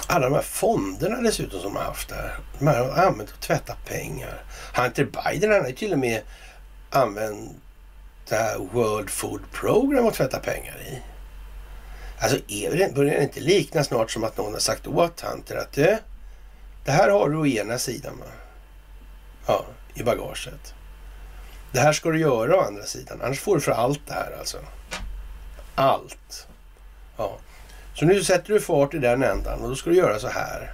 Alla de här fonderna dessutom som har haft där. De har använt och tvättat pengar. Hunter Biden han har ju till och med använt det här World Food Program och tvätta pengar i. Alltså är börjar det inte likna snart som att någon har sagt åt Hunter att det, det här har du å ena sidan. Va? Ja, i bagaget. Det här ska du göra å andra sidan, annars får du för allt det här alltså. Allt. Ja. Så nu sätter du fart i den ändan och då ska du göra så här.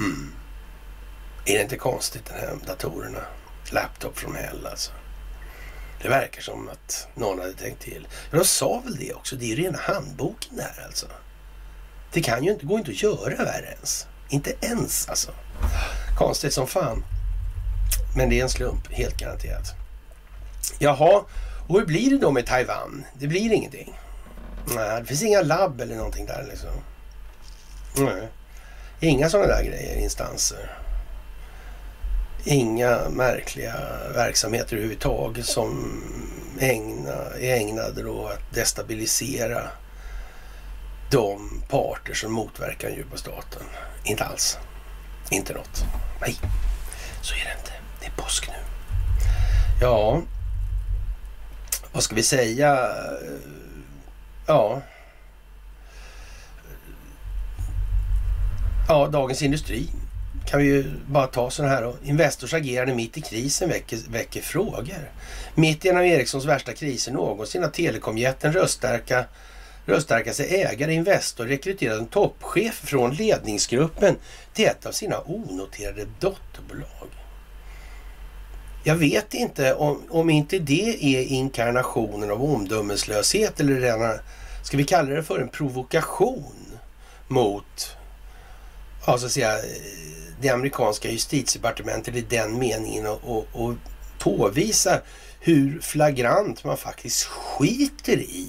Mm. Är det inte konstigt den här datorerna? Laptop från hell alltså. Det verkar som att någon hade tänkt till. Men de sa väl det också. Det är ju rena handboken det här alltså. Det kan ju inte, går inte att göra värre ens. Inte ens alltså. Konstigt som fan. Men det är en slump, helt garanterat. Jaha, och hur blir det då med Taiwan? Det blir ingenting. Nej, det finns inga labb eller någonting där liksom. Nej. Inga sådana där grejer, instanser. Inga märkliga verksamheter överhuvudtaget som ägna, är ägnade då att destabilisera de parter som motverkar den djupa staten. Inte alls. Inte något. Nej, så är det inte. Det är påsk nu. Ja, vad ska vi säga? Ja. Ja, Dagens Industri kan vi ju bara ta sådana här. Investors agerande mitt i krisen väcker, väcker frågor. Mitt i en av Ericssons värsta kriser någonsin har telekomjätten röststarka sig ägare Investor rekryterat en toppchef från ledningsgruppen till ett av sina onoterade dotterbolag. Jag vet inte om, om inte det är inkarnationen av omdömeslöshet eller rena, ska vi kalla det för en provokation mot, ja så att säga, det amerikanska justitiedepartementet i den meningen och, och, och påvisa hur flagrant man faktiskt skiter i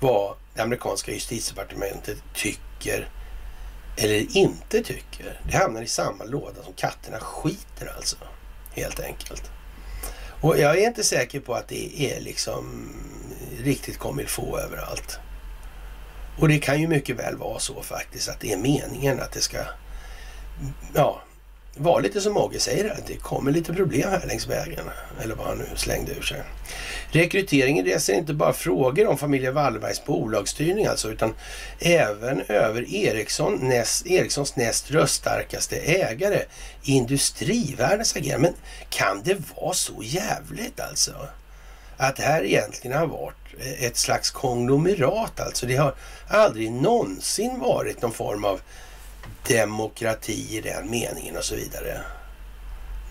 vad det amerikanska justitiedepartementet tycker eller inte tycker. Det hamnar i samma låda som katterna skiter alltså helt enkelt. Och jag är inte säker på att det är liksom riktigt kommer få överallt. Och det kan ju mycket väl vara så faktiskt att det är meningen att det ska ja, var lite som Mogge säger att det kommer lite problem här längs vägen. Eller vad han nu slängde ur sig. Rekryteringen reser inte bara frågor om familjen Wallbergs bolagsstyrning alltså, utan även över Ericsson, näst, Ericssons näst röststarkaste ägare, Industrivärldens agerande. Men kan det vara så jävligt alltså? Att det här egentligen har varit ett slags konglomerat alltså. Det har aldrig någonsin varit någon form av demokrati i den meningen och så vidare.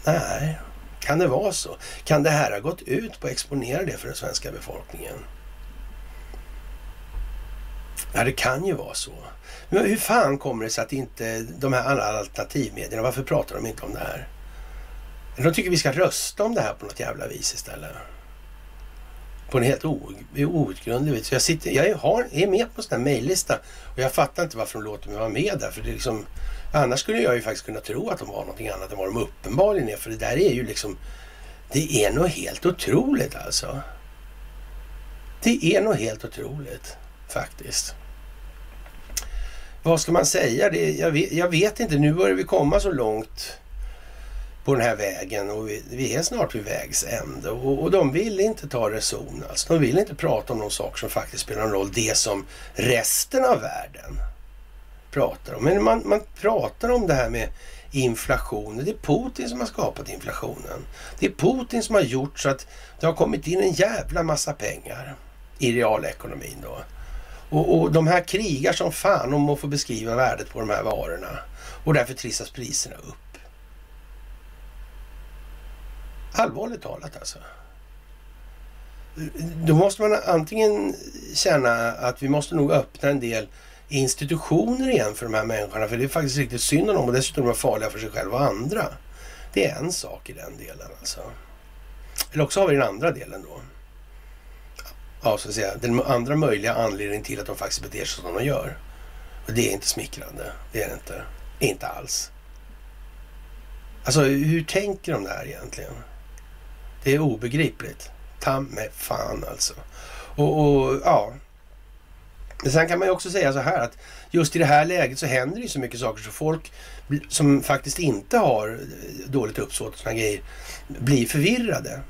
Nej, kan det vara så? Kan det här ha gått ut på att exponera det för den svenska befolkningen? Ja, det kan ju vara så. Men hur fan kommer det sig att inte de här alla alternativmedierna, varför pratar de inte om det här? De tycker vi ska rösta om det här på något jävla vis istället. På en helt outgrundlig vis. Jag, sitter, jag har, är med på en sån här mejllista och jag fattar inte varför de låter mig vara med där. För det är liksom, annars skulle jag ju faktiskt kunna tro att de var någonting annat än vad de uppenbarligen är. För det där är ju liksom, det är nog helt otroligt alltså. Det är nog helt otroligt faktiskt. Vad ska man säga? Det, jag, vet, jag vet inte. Nu börjar vi komma så långt på den här vägen och vi, vi är snart vid vägs ände. Och, och, de vill inte ta reson alltså. De vill inte prata om de saker som faktiskt spelar en roll. Det som resten av världen pratar om. Men man, man pratar om det här med inflationen. Det är Putin som har skapat inflationen. Det är Putin som har gjort så att det har kommit in en jävla massa pengar i realekonomin då. Och, och de här krigar som fan om att få beskriva värdet på de här varorna. Och därför trissas priserna upp. Allvarligt talat alltså. Då måste man antingen känna att vi måste nog öppna en del institutioner igen för de här människorna. För det är faktiskt riktigt synd om dem och dessutom är de farliga för sig själva och andra. Det är en sak i den delen alltså. Eller också har vi den andra delen då. Ja, så att säga. Den andra möjliga anledningen till att de faktiskt beter sig som de gör. Och det är inte smickrande. Det är det inte. Inte alls. Alltså hur tänker de där egentligen? Det är obegripligt. Ta med fan alltså. Och, och ja. Men sen kan man ju också säga så här att just i det här läget så händer det ju så mycket saker så folk som faktiskt inte har dåligt uppsåt och sådana grejer blir förvirrade.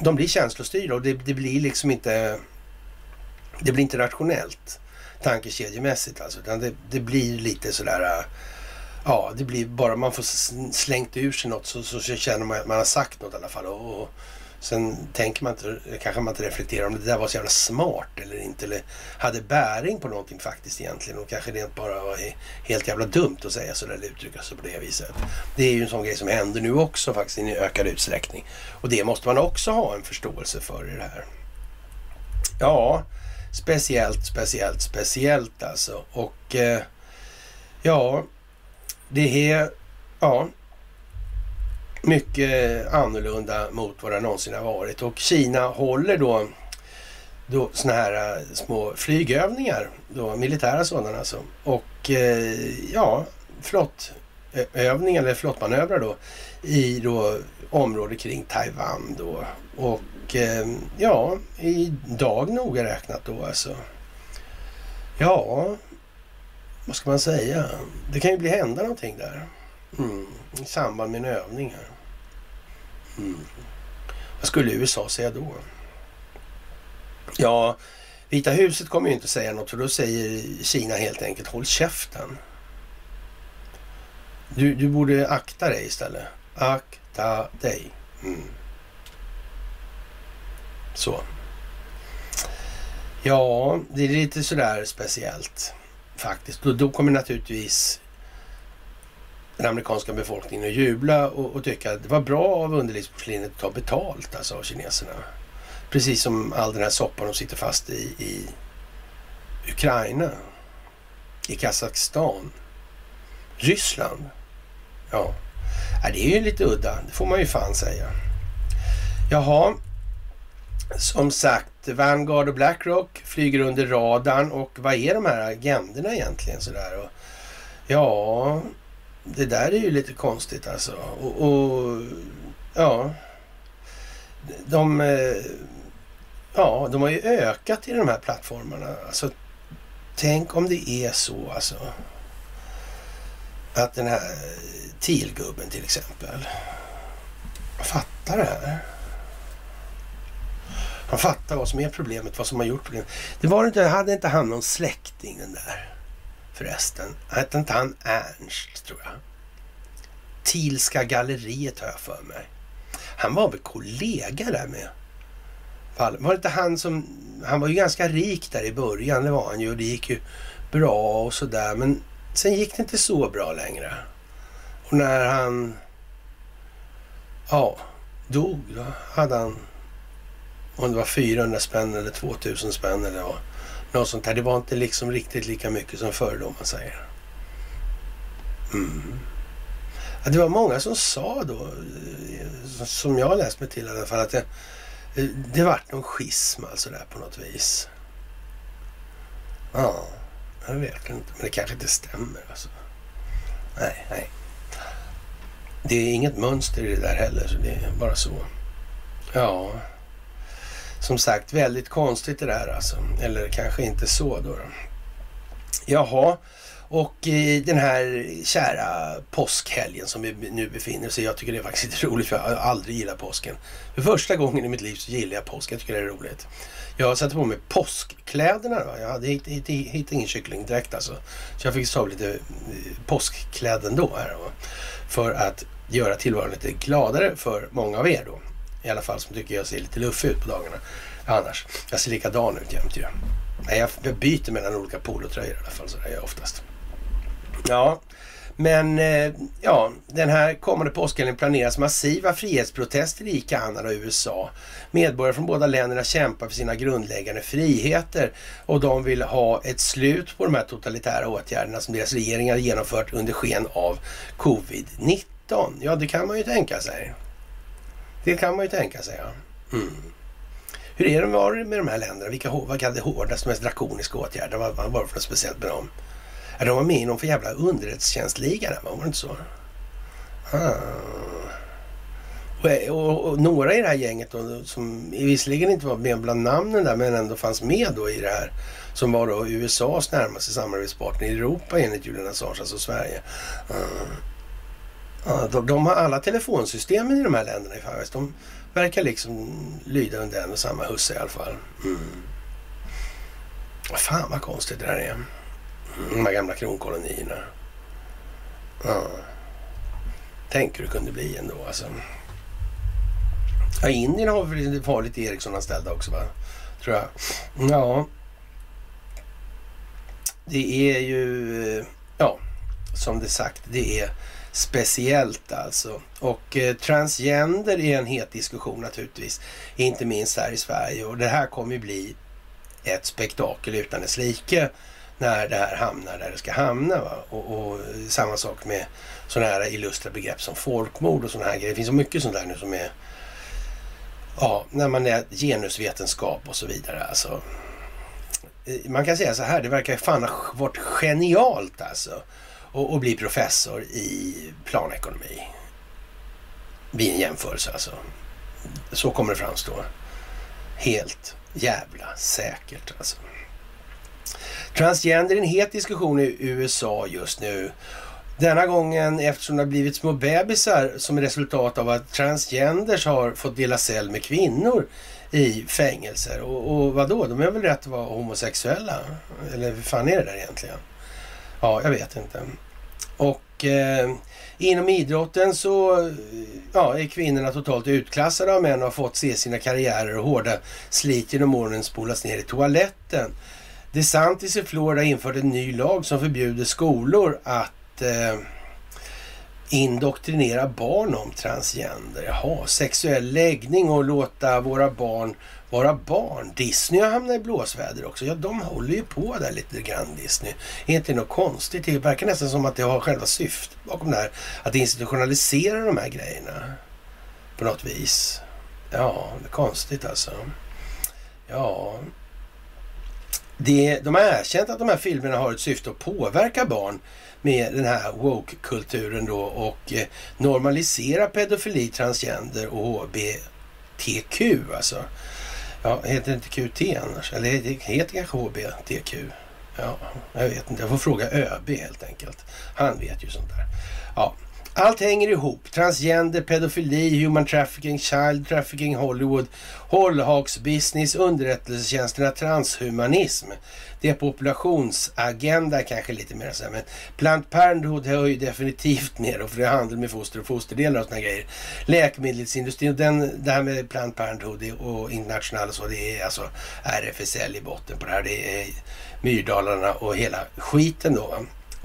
De blir känslostyrda och det, det, blir liksom inte det blir inte rationellt tankekedjemässigt alltså. Utan det, det blir lite sådär äh, ja, det blir bara man får slängt ur sig något så, så känner man att man har sagt något i alla fall. Och, och sen tänker man inte, kanske man inte reflekterar om det där var så jävla smart eller inte. Eller hade bäring på någonting faktiskt egentligen. Och kanske rent bara var helt jävla dumt att säga så eller uttrycka sig på det viset. Det är ju en sån grej som händer nu också faktiskt i ökad utsträckning. Och det måste man också ha en förståelse för i det här. Ja, speciellt, speciellt, speciellt alltså. Och eh, ja, det är ja, mycket annorlunda mot vad det någonsin har varit. Och Kina håller då, då såna här eh, små flygövningar, då, militära sådana alltså. Och eh, ja, flottövningar eller flottmanövrar då i då området kring Taiwan då. Och eh, ja, idag noga räknat då alltså. Ja, vad ska man säga? Det kan ju bli hända någonting där. Mm. I samband med en övning här. Mm. Vad skulle USA säga då? Ja, Vita huset kommer ju inte säga något för då säger Kina helt enkelt håll käften. Du, du borde akta dig istället. Akta dig. Mm. Så. Ja, det är lite sådär speciellt faktiskt. Och då kommer naturligtvis den amerikanska befolkningen att jubla och, och tycka att det var bra av underlivsporslinet att ta betalt alltså av kineserna. Precis som all den här soppan de sitter fast i i Ukraina, i Kazakstan, Ryssland. Ja, det är ju lite udda, det får man ju fan säga. Jaha, som sagt, Vanguard och Blackrock flyger under radarn och vad är de här agenderna egentligen sådär? Och, ja, det där är ju lite konstigt alltså. Och, och ja, de, eh, ja, de har ju ökat i de här plattformarna. Alltså, tänk om det är så alltså. Att den här Tilgubben till exempel. Fattar det här. Han fattar vad som är problemet, vad som har gjort problemet. Det var inte, hade inte han någon släkting den där förresten? Hette inte han Ernst tror jag? Tilska galleriet har jag för mig. Han var väl kollega där med Var det inte han som... Han var ju ganska rik där i början, det var han ju. Och det gick ju bra och sådär. Men sen gick det inte så bra längre. Och när han... Ja, dog, då hade han om det var 400 spänn eller 2000 spänn eller vad. Något sånt där. Det var inte liksom riktigt lika mycket som förr då man säger. Mm. Ja, det var många som sa då, eh, som jag läst mig till i alla fall, att det, eh, det vart någon schism alltså där på något vis. Ja, jag vet inte, men det kanske inte stämmer alltså. Nej, nej. Det är inget mönster i det där heller, så det är bara så. Ja som sagt väldigt konstigt det där alltså. Eller kanske inte så då. då. Jaha, och eh, den här kära påskhelgen som vi nu befinner oss i. Jag tycker det är faktiskt *laughs* lite roligt för jag har aldrig gillat påsken. För första gången i mitt liv så gillar jag påsk. Jag tycker det är roligt. Jag satte på mig påskkläderna. Då. Jag hade hit, ingen kycklingdräkt alltså. Så jag fick ta lite eh, påskkläder ändå här. Då. För att göra tillvaron lite gladare för många av er då i alla fall som tycker jag ser lite luffig ut på dagarna. Annars, jag ser likadan ut jämt ju. Nej, jag byter mellan olika polotröjor i alla fall, så det gör jag oftast. Ja, men eh, ja, den här kommande påskhelgen planeras massiva frihetsprotester i Kanada och USA. Medborgare från båda länderna kämpar för sina grundläggande friheter och de vill ha ett slut på de här totalitära åtgärderna som deras regeringar genomfört under sken av covid-19. Ja, det kan man ju tänka sig. Det kan man ju tänka sig. Ja. Mm. Hur är det med de här länderna? Vilka, vad hade hårdaste, mest drakoniska åtgärder? Vad, vad var det för något speciellt med dem? Ja, de var med i någon för jävla underrättelsetjänstliga där, var det inte så? Ah. Och, och, och, några i det här gänget då, som visserligen inte var med bland namnen där men ändå fanns med då i det här som var då USAs närmaste samarbetspartner i Europa enligt Julian Assange, alltså Sverige. Ah. Ja, de, de, har alla telefonsystemen i de här länderna i Fares. De verkar liksom lyda under en och samma husse i alla fall. Mm. Fan vad konstigt det där är. Mm, de här gamla kronkolonierna. Ja. Tänk hur det kunde bli ändå alltså. Ja, Indien har väl farligt Eriksson-anställda också va? Tror jag. Ja. Det är ju, ja, som det sagt, det är speciellt alltså. Och eh, transgender är en het diskussion naturligtvis. Inte minst här i Sverige. Och det här kommer ju bli ett spektakel utan dess like när det här hamnar där det ska hamna. Va? Och, och eh, samma sak med sådana här illustra begrepp som folkmord och sådana här grejer. Det finns så mycket sånt där nu som är Ja, när man är genusvetenskap och så vidare. Alltså, eh, man kan säga så här, det verkar fan ha varit genialt alltså och bli professor i planekonomi. Vid en jämförelse alltså. Så kommer det framstå. Helt jävla säkert alltså. Transgender är en het diskussion i USA just nu. Denna gången eftersom det har blivit små bebisar som resultat av att transgenders har fått dela cell med kvinnor i fängelser. Och, och vadå, de är väl rätt att vara homosexuella? Eller hur fan är det där egentligen? Ja, jag vet inte. Och eh, inom idrotten så ja, är kvinnorna totalt utklassade av män och har fått se sina karriärer och hårda slit genom åren spolas ner i toaletten. DeSantis i Florida infört en ny lag som förbjuder skolor att eh, indoktrinera barn om transgender. Jaha, sexuell läggning och låta våra barn vara barn. Disney har hamnat i blåsväder också. Ja, de håller ju på där lite grann Disney. Är inte något konstigt? Det verkar nästan som att det har själva syftet bakom det här. Att institutionalisera de här grejerna på något vis. Ja, det är konstigt alltså. Ja, det, de har erkänt att de här filmerna har ett syfte att påverka barn med den här woke-kulturen då och eh, normalisera pedofili, transgender och HBTQ alltså. Ja, heter det inte QT annars? Eller heter det kanske HBTQ? Ja, jag vet inte. Jag får fråga ÖB helt enkelt. Han vet ju sånt där. Ja, allt hänger ihop. Transgender, pedofili, human trafficking, child trafficking, Hollywood, hållhaksbusiness, underrättelsetjänsterna, transhumanism. Det är populationsagenda kanske lite mer så här, men Plant Parenthood hör ju definitivt ner och för det är handel med foster och fosterdelar och sådana grejer. Läkemedelsindustrin och den, det här med Plant Parenthood och internationella och så, det är alltså RFSL i botten på det här. Det är Myrdalarna och hela skiten då.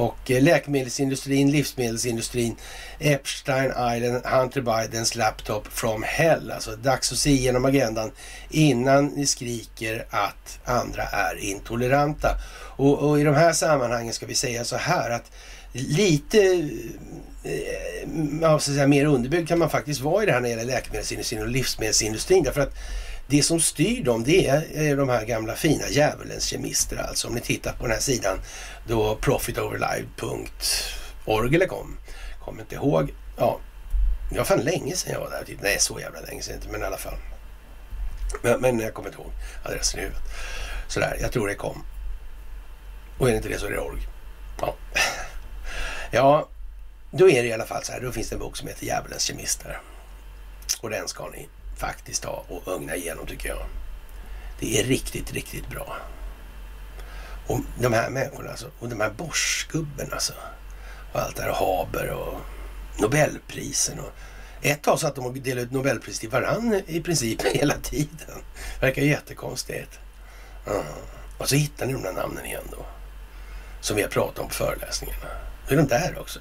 Och eh, läkemedelsindustrin, livsmedelsindustrin, Epstein Island, Hunter Bidens laptop from hell. Alltså dags att se igenom agendan innan ni skriker att andra är intoleranta. Och, och i de här sammanhangen ska vi säga så här att lite eh, eh ja, så säga, mer underbyggd kan man faktiskt vara i det här när det gäller läkemedelsindustrin och livsmedelsindustrin. Därför att det som styr dem det är de här gamla fina djävulens kemister alltså. Om ni tittar på den här sidan då profitoverlive.org eller kom. Kommer inte ihåg. Ja, det var fan länge sedan jag var där. Nej, så jävla länge sedan inte, men i alla fall. Men, men jag kommer inte ihåg adressen i huvudet. Sådär, jag tror det kom. Och är det inte det så är det org. Ja. ja, då är det i alla fall så här. Då finns det en bok som heter Djävulens kemister. Och den ska ni faktiskt ha och ugna igenom tycker jag. Det är riktigt, riktigt bra. Och de här människorna alltså, och de här Boschgubben alltså. Och allt det här Haber och Nobelprisen och ett tag satt de och delade ut Nobelpris till varann i princip *laughs* hela tiden. Verkar jättekonstigt. Mm. Och så hittar ni de där namnen igen då. Som vi har pratat om på föreläsningarna. Nu är de där också.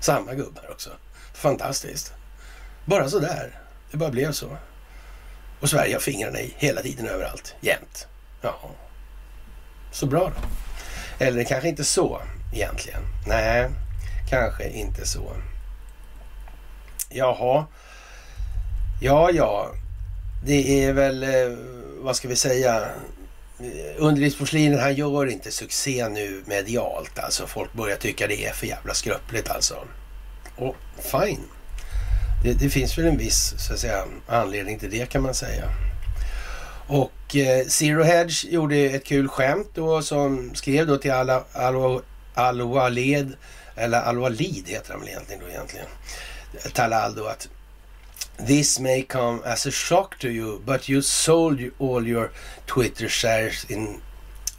Samma gubbar också. Fantastiskt. Bara sådär. Det bara blev så. Och Sverige har fingrarna i hela tiden överallt. Jämt. Ja. Så bra då. Eller kanske inte så egentligen. Nej, kanske inte så. Jaha. Ja, ja. det är väl, eh, vad ska vi säga, underlivsporslinet han gör inte succé nu medialt. Alltså folk börjar tycka det är för jävla skröpligt alltså. Och fine. Det, det, finns väl en viss så att säga, anledning till det kan man säga. Och eh, Zero Hedge gjorde ett kul skämt då som skrev då till Al-Walid, eller Al-Walid heter han väl egentligen då egentligen. Talal då att This may come as a shock to you, but you sold all your Twitter shares in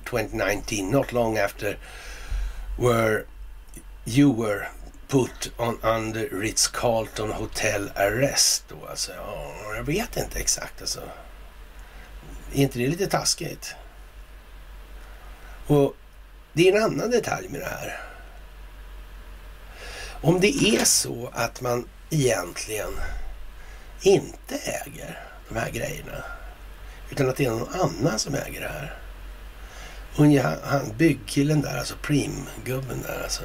2019, not long after where you were put on under Ritz-Carlton Hotel Arrest. Då. Alltså, ja, jag vet inte exakt alltså. Är inte det lite taskigt? Och det är en annan detalj med det här. Om det är så att man egentligen inte äger de här grejerna utan att det är någon annan som äger det här. Och han, byggkillen där, alltså primgubben där alltså.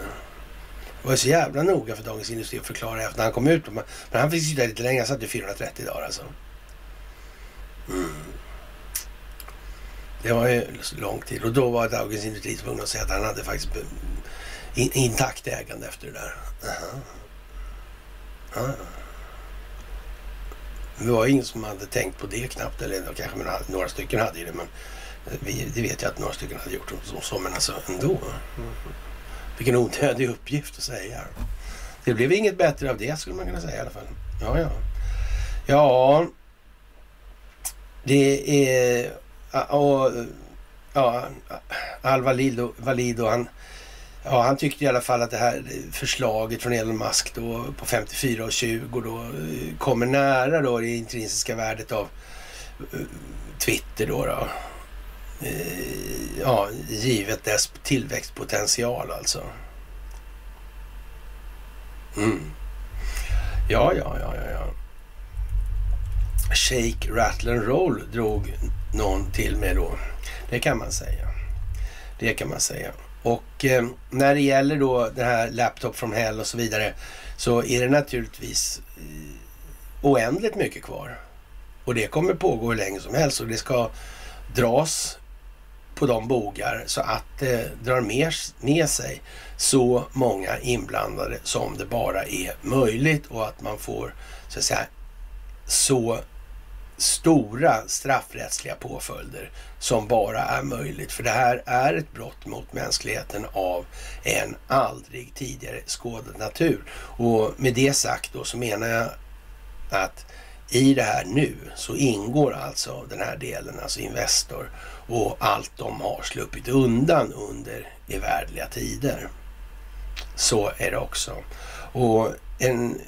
Det var så jävla noga för Dagens Industri att förklara efter när han kom ut. Men han fick sitta lite längre, han satt i 430 dagar alltså. Mm. Det var ju lång tid och då var Dagens Industri tvungen att säga att han hade faktiskt intakt ägande efter det där. Uh -huh. Uh Det var ingen som hade tänkt på det knappt, eller kanske men några stycken hade ju det, men eh, vi, det vet jag att några stycken hade gjort så, så men alltså ändå. Mm. Vilken onödig uppgift att säga. Det blev inget bättre av det skulle man kunna säga i alla fall. Ja, ja. Ja, det är... Och, ja, Al-Walid Valido, han, ja, han tyckte i alla fall att det här förslaget från Elon Musk då på 54,20 då eh, kommer nära då det intrinsiska värdet av eh, Twitter då. då. Ja, givet dess tillväxtpotential alltså. Mm. Ja, ja, ja, ja, ja. Shake, rattle and roll drog någon till med då. Det kan man säga. Det kan man säga. Och eh, när det gäller då det här Laptop from Hell och så vidare så är det naturligtvis eh, oändligt mycket kvar. Och det kommer pågå hur länge som helst och det ska dras på de bogar så att det drar med, med sig så många inblandade som det bara är möjligt och att man får så att säga så stora straffrättsliga påföljder som bara är möjligt. För det här är ett brott mot mänskligheten av en aldrig tidigare skådad natur. Och med det sagt då så menar jag att i det här nu så ingår alltså den här delen, alltså Investor och allt de har sluppit undan under evärdliga tider. Så är det också. Och en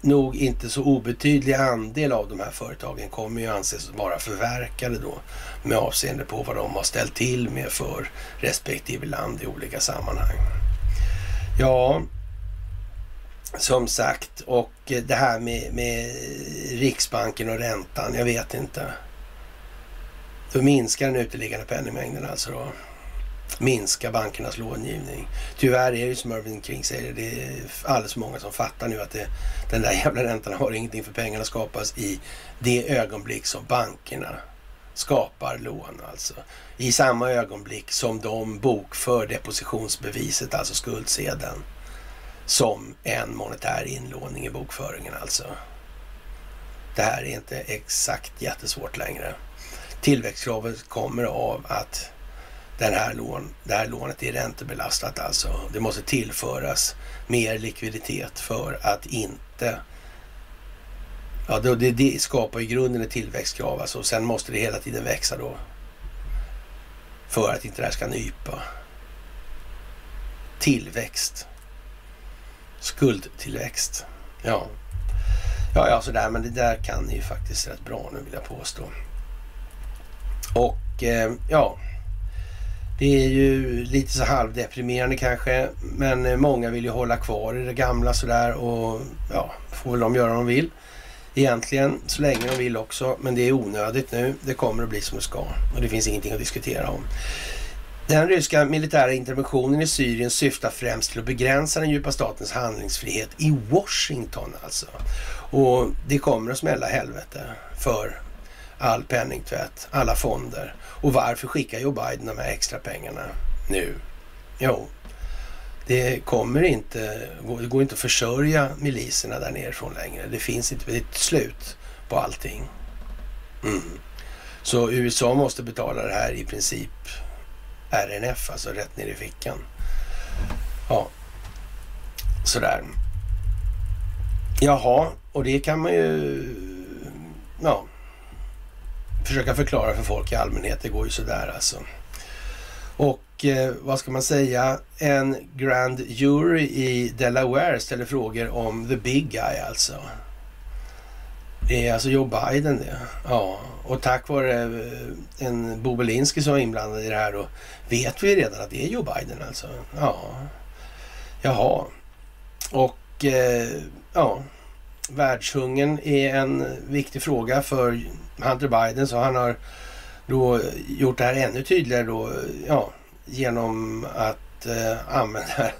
nog inte så obetydlig andel av de här företagen kommer ju anses vara förverkade då med avseende på vad de har ställt till med för respektive land i olika sammanhang. Ja, som sagt, och det här med, med Riksbanken och räntan, jag vet inte. Då minskar den uteliggande penningmängden alltså då. Minska bankernas långivning. Tyvärr är det som Irving King säger, det är alldeles för många som fattar nu att det, den där jävla räntan har ingenting för pengarna skapas i det ögonblick som bankerna skapar lån alltså. I samma ögonblick som de bokför depositionsbeviset, alltså skuldsedeln, som en monetär inlåning i bokföringen alltså. Det här är inte exakt jättesvårt längre. Tillväxtkravet kommer av att den här lån, det här lånet är räntebelastat alltså. Det måste tillföras mer likviditet för att inte... Ja, det, det skapar i grunden ett tillväxtkrav alltså. Sen måste det hela tiden växa då. För att inte det här ska nypa. Tillväxt. Skuldtillväxt. Ja. Ja, ja, sådär. Men det där kan ni ju faktiskt rätt bra nu vill jag påstå. Och eh, ja, det är ju lite så halvdeprimerande kanske, men eh, många vill ju hålla kvar i det gamla sådär och ja, får väl de göra vad de vill. Egentligen så länge de vill också, men det är onödigt nu. Det kommer att bli som det ska och det finns ingenting att diskutera om. Den ryska militära interventionen i Syrien syftar främst till att begränsa den djupa statens handlingsfrihet i Washington alltså. Och det kommer att smälla helvete för all penningtvätt, alla fonder. Och varför skickar Joe Biden de här extra pengarna nu? Jo, det kommer inte, det går inte att försörja miliserna där nerifrån längre. Det finns inte, det är ett slut på allting. Mm. Så USA måste betala det här i princip RNF, alltså rätt ner i fickan. Ja, sådär. Jaha, och det kan man ju ja, försöka förklara för folk i allmänhet. Det går ju sådär alltså. Och eh, vad ska man säga? En grand jury i Delaware ställer frågor om the big guy alltså. Det är alltså Joe Biden det. Ja, och tack vare eh, en Bobelinski som var inblandad i det här då vet vi redan att det är Joe Biden alltså. Ja, jaha. Och eh, ja, världshungern är en viktig fråga för Hunter Biden så han har då gjort det här ännu tydligare då, ja, genom att eh, använda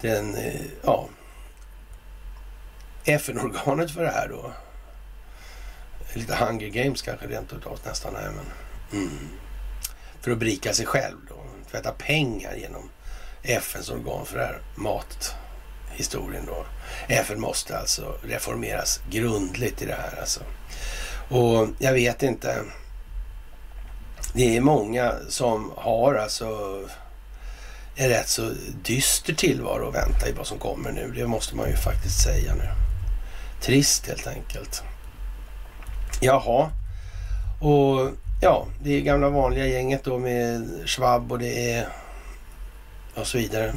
den, eh, ja, FN-organet för det här då. Lite Hunger Games kanske rent utav nästan. Nej, men, mm. För att berika sig själv då. Tvätta pengar genom FNs organ för det här mathistorien då. FN måste alltså reformeras grundligt i det här alltså. Och jag vet inte. Det är många som har alltså en rätt så dyster tillvaro att vänta i vad som kommer nu. Det måste man ju faktiskt säga nu. Trist helt enkelt. Jaha. Och ja, det är gamla vanliga gänget då med Schwab och det är och så vidare.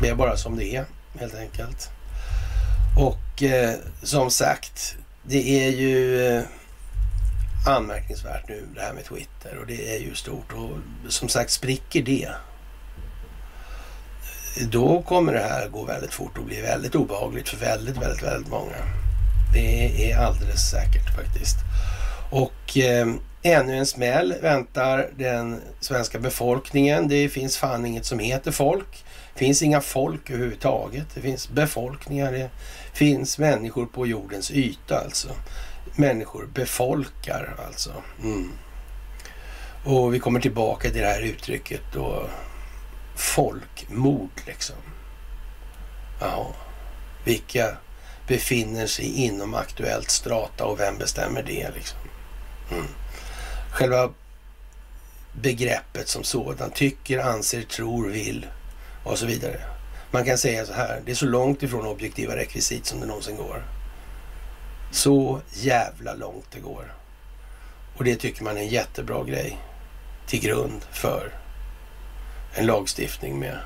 Det är bara som det är helt enkelt. Och eh, som sagt, det är ju eh, anmärkningsvärt nu det här med Twitter och det är ju stort. Och som sagt, spricker det då kommer det här gå väldigt fort och bli väldigt obehagligt för väldigt, väldigt, väldigt många. Det är alldeles säkert faktiskt. Och eh, ännu en smäll väntar den svenska befolkningen. Det finns fan inget som heter folk. Det finns inga folk överhuvudtaget. Det finns befolkningar. Det finns människor på jordens yta alltså. Människor befolkar alltså. Mm. Och vi kommer tillbaka till det här uttrycket då. Folkmord liksom. Ja, vilka befinner sig inom aktuellt strata och vem bestämmer det liksom? Mm. Själva begreppet som sådan, tycker, anser, tror, vill och så vidare. Man kan säga så här, det är så långt ifrån objektiva rekvisit som det någonsin går. Så jävla långt det går. Och det tycker man är en jättebra grej till grund för en lagstiftning med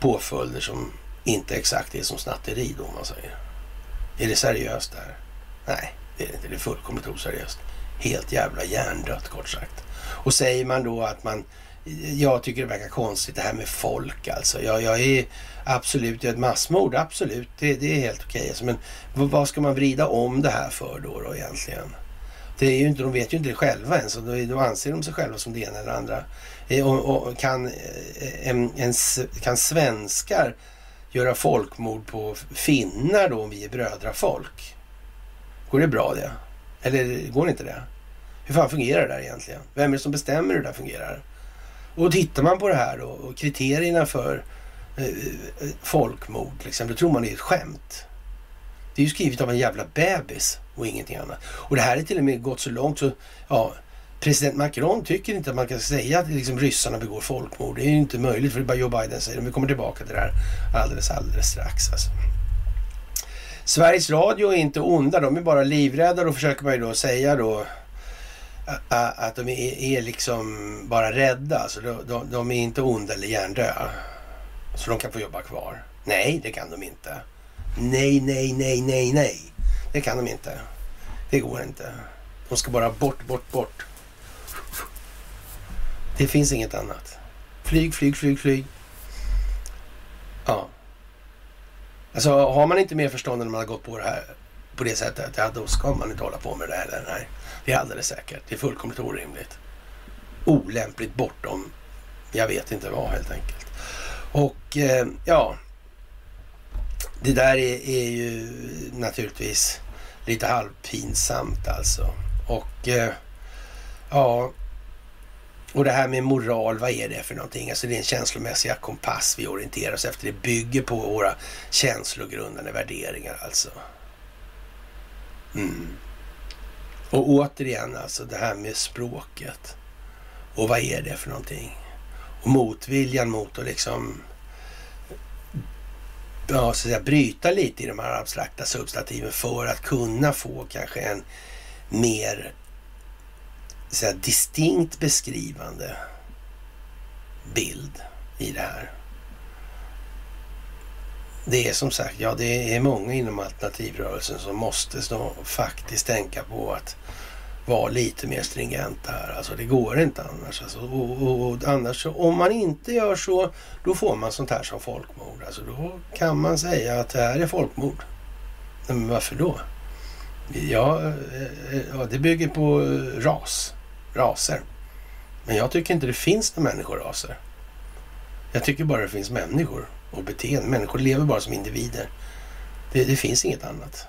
påföljder som inte exakt är som snatteri då, om man säger. Är det seriöst det här? Nej, det är det inte. Det är fullkomligt oseriöst. Helt jävla hjärndött, kort sagt. Och säger man då att man... Jag tycker det verkar konstigt det här med folk alltså. Jag, jag är absolut, ett massmord, absolut. Det, det är helt okej. Alltså, men vad ska man vrida om det här för då, då egentligen? Det är ju inte, de vet ju inte det själva ens. Då, då anser de sig själva som det ena eller andra. Eh, och, och kan, eh, en, en, kan svenskar göra folkmord på finnar då om vi är brödrafolk? Går det bra det? Eller går det inte det? Hur fan fungerar det där egentligen? Vem är det som bestämmer hur det där fungerar? Och tittar man på det här då, och kriterierna för eh, folkmord, liksom, då tror man det är ett skämt. Det är ju skrivet av en jävla bebis och ingenting annat. Och det här är till och med gått så långt så, ja, president Macron tycker inte att man kan säga att liksom ryssarna begår folkmord. Det är ju inte möjligt för det är bara Joe Biden säger det. Vi kommer tillbaka till det här alldeles, alldeles strax. Alltså. Sveriges Radio är inte onda, de är bara livrädda. Då försöker man ju då säga då att de är, liksom bara rädda. Alltså de, de, de är inte onda eller hjärndöda. Så de kan få jobba kvar. Nej, det kan de inte. Nej, nej, nej, nej, nej. Det kan de inte. Det går inte. De ska bara bort, bort, bort. Det finns inget annat. Flyg, flyg, flyg, flyg. Ja. Alltså har man inte mer förstånd när man har gått på det här på det sättet, ja då ska man inte hålla på med det här. Nej, det är alldeles säkert. Det är fullkomligt orimligt. Olämpligt bortom, jag vet inte vad helt enkelt. Och eh, ja, det där är, är, ju naturligtvis lite halvpinsamt alltså. Och eh, ja, och det här med moral, vad är det för någonting? Alltså det är en känslomässiga kompass vi orienterar oss efter. Det bygger på våra känslogrundande värderingar alltså. Mm. Och återigen alltså det här med språket. Och vad är det för någonting? Och motviljan mot att liksom ja, så att säga, bryta lite i de här abstrakta substantiven för att kunna få kanske en mer så här, distinkt beskrivande bild i det här. Det är som sagt, ja det är många inom alternativrörelsen som måste faktiskt tänka på att vara lite mer stringenta här. Alltså det går inte annars. Alltså, och, och, och, annars om man inte gör så, då får man sånt här som folkmord. Alltså då kan man säga att det här är folkmord. Men varför då? Ja, eh, eh, ja det bygger på eh, ras, raser. Men jag tycker inte det finns några människoraser. Jag tycker bara det finns människor och beteende. Människor lever bara som individer. Det, det finns inget annat.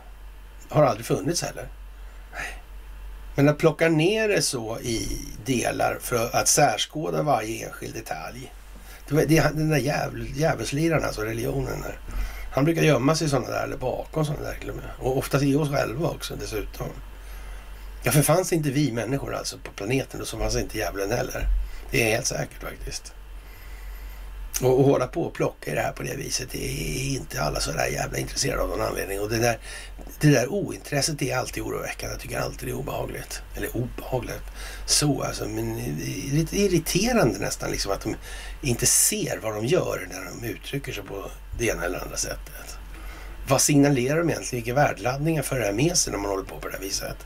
Har aldrig funnits heller. Men att plocka ner det så i delar för att särskåda varje enskild detalj. Det, det, den där djävulsliraren, alltså religionen där. Han brukar gömma sig i sådana där, eller bakom sådana där till och med. Och oftast i oss själva också dessutom. Ja, för fanns inte vi människor alltså på planeten, då så fanns inte djävulen heller. Det är helt säkert faktiskt. Och, och hålla på och plocka i det här på det viset det är inte alla så där jävla intresserade av någon anledning. Och det där, det där ointresset är alltid oroväckande. Jag tycker alltid det är obehagligt. Eller obehagligt. Så alltså, men lite irriterande nästan liksom att de inte ser vad de gör när de uttrycker sig på det ena eller andra sättet. Vad signalerar de egentligen? Vilka värdeladdningar för det här med sig när man håller på på det här viset?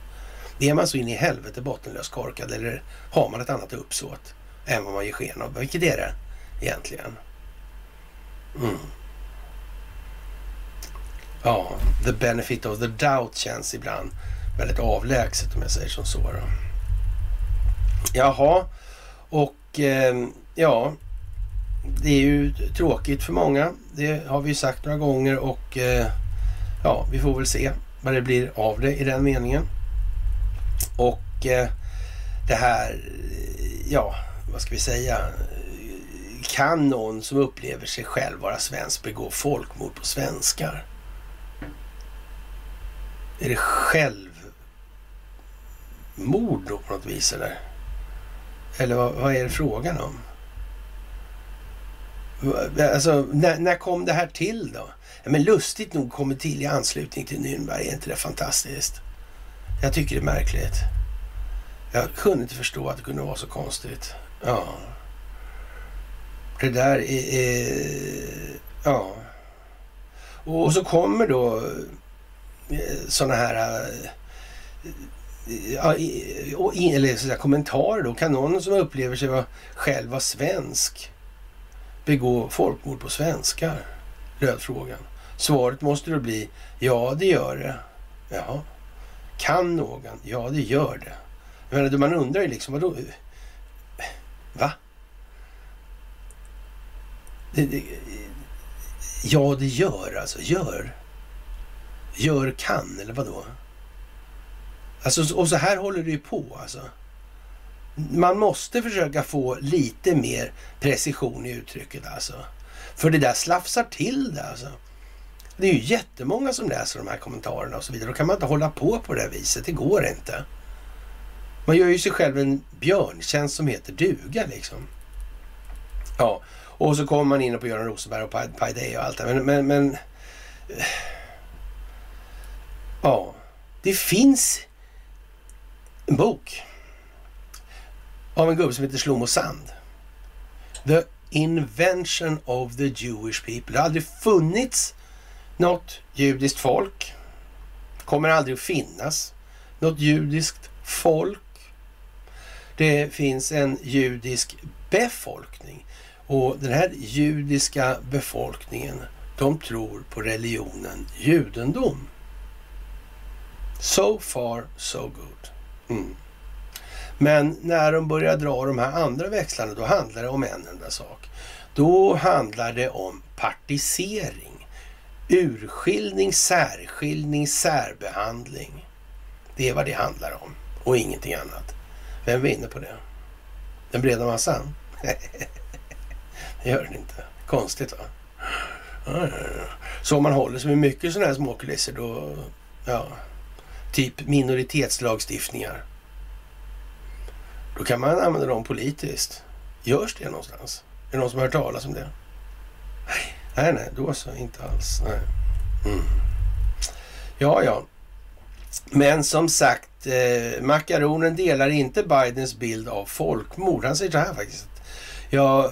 Är man så in i helvete bottenlöst korkad eller har man ett annat uppsåt än vad man ger sken av? Vilket är det? Egentligen. Mm. Ja, the benefit of the doubt känns ibland väldigt avlägset om jag säger som så. Då. Jaha, och eh, ja, det är ju tråkigt för många. Det har vi ju sagt några gånger och eh, ja, vi får väl se vad det blir av det i den meningen. Och eh, det här, ja, vad ska vi säga? Kan någon som upplever sig själv vara svensk begå folkmord på svenskar? Är det självmord då på något vis eller? Eller vad, vad är det frågan om? Alltså, när, när, kom det här till då? Ja, men lustigt nog kom det till i anslutning till Nürnberg. Är inte det fantastiskt? Jag tycker det är märkligt. Jag kunde inte förstå att det kunde vara så konstigt. Ja. Det där är... är ja. Och så kommer då eh, sådana här... Eh, eller så kommentarer då. Kan någon som upplever sig vara, själv vara svensk begå folkmord på svenskar? Löd frågan. Svaret måste då bli ja, det gör det. Ja. Kan någon? Ja, det gör det. Jag menar, man undrar ju liksom, vadå? Va? Ja, det gör alltså. Gör. Gör kan, eller vadå? Alltså, och så här håller det ju på alltså. Man måste försöka få lite mer precision i uttrycket alltså. För det där slafsar till det alltså. Det är ju jättemånga som läser de här kommentarerna och så vidare. Då kan man inte hålla på på det här viset. Det går inte. Man gör ju sig själv en björntjänst som heter duga liksom. Ja, och så kommer man in på Göran Rosenberg och Paideia Day och allt det men, men, men eh, Ja, det finns en bok av en gubbe som heter Shlomo Sand. The Invention of the Jewish People. Det har aldrig funnits något judiskt folk. Kommer aldrig att finnas något judiskt folk. Det finns en judisk befolkning och den här judiska befolkningen, de tror på religionen judendom. So far, so good. Mm. Men när de börjar dra de här andra växlarna, då handlar det om en enda sak. Då handlar det om partisering. Urskiljning, särskiljning, särbehandling. Det är vad det handlar om och ingenting annat. Vem vinner på det? Den breda massan? *laughs* det gör den inte. Konstigt va? Så om man håller sig med mycket sådana här småkulisser då, ja, typ minoritetslagstiftningar. Då kan man använda dem politiskt. Görs det någonstans? Är det någon som har hört talas om det? Nej, nej, då så. Inte alls. Nej. Mm. Ja, ja. Men som sagt, eh, makaronen delar inte Bidens bild av folkmord. Han säger så här faktiskt. Jag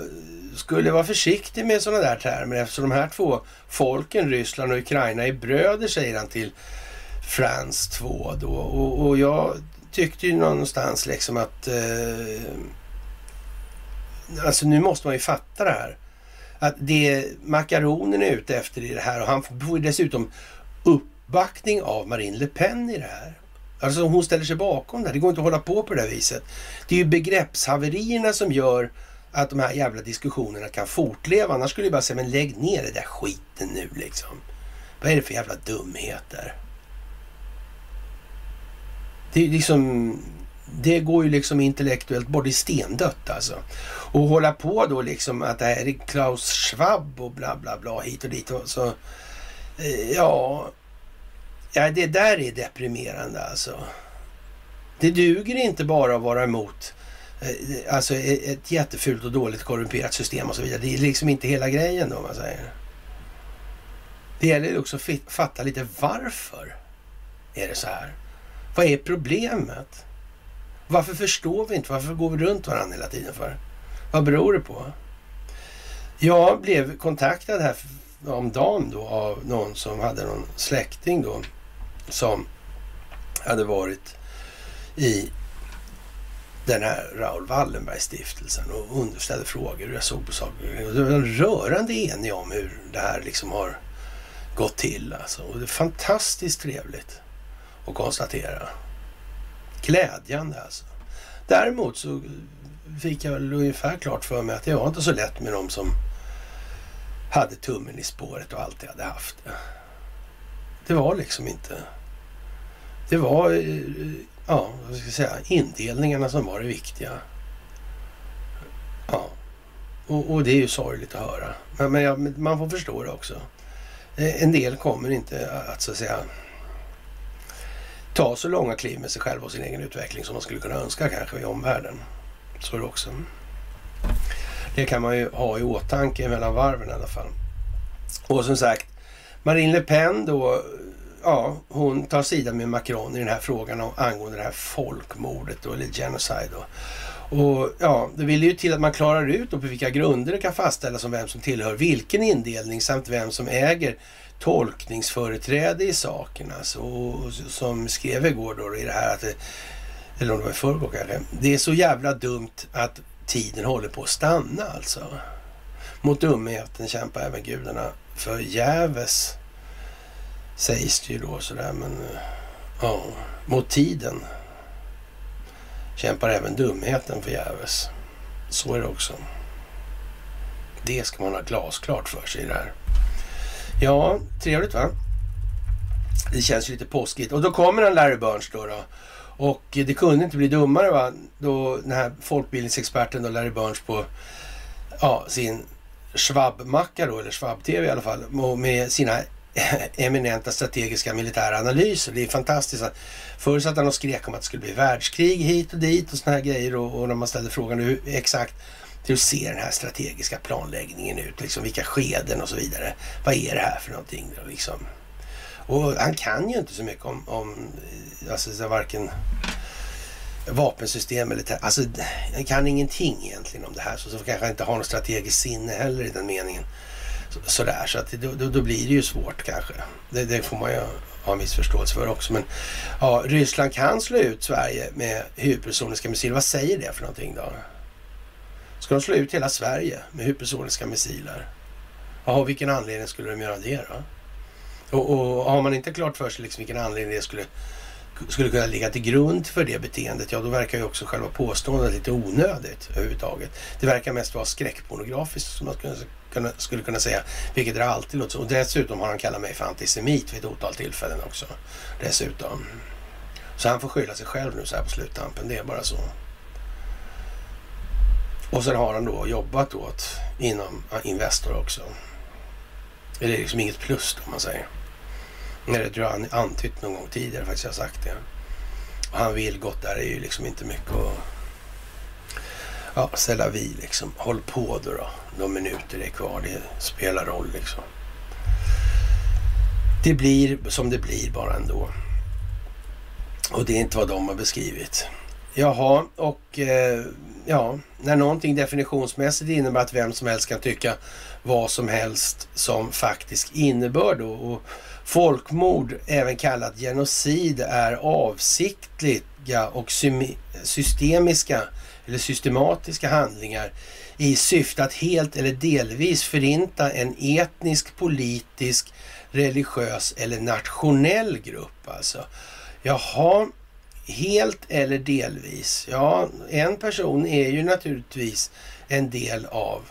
skulle vara försiktig med sådana där termer eftersom de här två folken, Ryssland och Ukraina, är bröder, säger han till Frans 2 då. Och, och jag tyckte ju någonstans liksom att eh, alltså nu måste man ju fatta det här. Att det makaronen är ute efter i det här och han får dessutom uppbackning av Marine Le Pen i det här. Alltså hon ställer sig bakom det här. Det går inte att hålla på på det här viset. Det är ju begreppshaverierna som gör att de här jävla diskussionerna kan fortleva. Annars skulle jag bara säga, men lägg ner det där skiten nu liksom. Vad är det för jävla dumheter? Det är liksom, det går ju liksom intellektuellt bort. Det är stendött alltså. Och hålla på då liksom att det här är Klaus Schwab och bla bla bla hit och dit. Och så, eh, ja, ja, det där är deprimerande alltså. Det duger inte bara att vara emot Eh, alltså eh, ett jättefult och dåligt korrumperat system och så vidare. Det är liksom inte hela grejen då, man säger. Det gäller också att fatta lite varför är det så här. Vad är problemet? Varför förstår vi inte? Varför går vi runt varandra hela tiden för? Vad beror det på? Jag blev kontaktad här om dagen då av någon som hade någon släkting då som hade varit i den här Raoul Wallenberg-stiftelsen och underställde frågor hur jag såg på saker. Det var rörande enig om hur det här liksom har gått till alltså. Och det är fantastiskt trevligt att konstatera. Glädjande alltså. Däremot så fick jag väl ungefär klart för mig att det var inte så lätt med de som hade tummen i spåret och alltid hade haft det. Det var liksom inte... Det var, eh, ja, vad ska jag säga, indelningarna som var det viktiga. Ja, och, och det är ju sorgligt att höra. Men, men ja, man får förstå det också. Eh, en del kommer inte att så att säga ta så långa kliv med sig själv och sin egen utveckling som man skulle kunna önska kanske i omvärlden. Så är det också. Det kan man ju ha i åtanke mellan varven i alla fall. Och som sagt, Marine Le Pen då, ja, hon tar sida med Macron i den här frågan angående det här folkmordet då, eller genocide då. Och ja, det vill ju till att man klarar ut då på vilka grunder det kan fastställas om vem som tillhör vilken indelning samt vem som äger tolkningsföreträde i saken. Alltså, och, som skrev igår då i det här att det, eller om det var i förrgår kanske. Det är så jävla dumt att tiden håller på att stanna alltså. Mot dumheten kämpar även gudarna förgäves. Sägs det ju då sådär men eh, ja, mot tiden kämpar även dumheten förgäves. Så är det också. Det ska man ha glasklart för sig i det här. Ja, trevligt va? Det känns ju lite påskigt. Och då kommer en Larry Burns då. då. Och det kunde inte bli dummare va? Då den här folkbildningsexperten då Larry Burns på ja, sin Schwab-macka då, eller Schwab-TV i alla fall, med sina *laughs* eminenta strategiska militära analyser. Det är fantastiskt. Förr satt han och skrek om att det skulle bli världskrig hit och dit och såna här grejer och, och när man ställde frågan hur exakt hur ser den här strategiska planläggningen ut? Liksom vilka skeden och så vidare. Vad är det här för någonting? Då, liksom? Och han kan ju inte så mycket om, om eh, alltså, varken vapensystem eller... Alltså, han kan ingenting egentligen om det här. Så, så kanske han inte har något strategiskt sinne heller i den meningen. Sådär, så att då, då, då, blir det ju svårt kanske. Det, det, får man ju ha en viss förståelse för också. Men ja, Ryssland kan slå ut Sverige med hypersoniska missiler. Vad säger det för någonting då? Ska de slå ut hela Sverige med hypersoniska missiler? Jaha, vilken anledning skulle de göra det då? Och, och har man inte klart för sig liksom vilken anledning det skulle, skulle kunna ligga till grund för det beteendet, ja då verkar ju också själva påståendet lite onödigt överhuvudtaget. Det verkar mest vara skräckpornografiskt som man skulle kunna, skulle kunna säga, vilket det alltid låter Och dessutom har han kallat mig för antisemit vid ett otal tillfällen också. Dessutom. Så han får skylla sig själv nu så här på sluttampen. Det är bara så. Och sen har han då jobbat åt inom Investor också. Det är liksom inget plus då, om man säger. Nej, det tror jag han antytt någon gång tidigare faktiskt. Jag har sagt det. Och han vill gott där är ju liksom inte mycket att... Ja, ställa vi liksom. Håll på då, då. De minuter det är kvar. Det spelar roll liksom. Det blir som det blir bara ändå. Och det är inte vad de har beskrivit. Jaha, och eh, ja, när någonting definitionsmässigt innebär att vem som helst kan tycka vad som helst som faktisk innebörd då. Och folkmord, även kallat genocid, är avsiktliga och systemiska eller systematiska handlingar i syfte att helt eller delvis förinta en etnisk, politisk, religiös eller nationell grupp alltså. Jaha, helt eller delvis? Ja, en person är ju naturligtvis en del av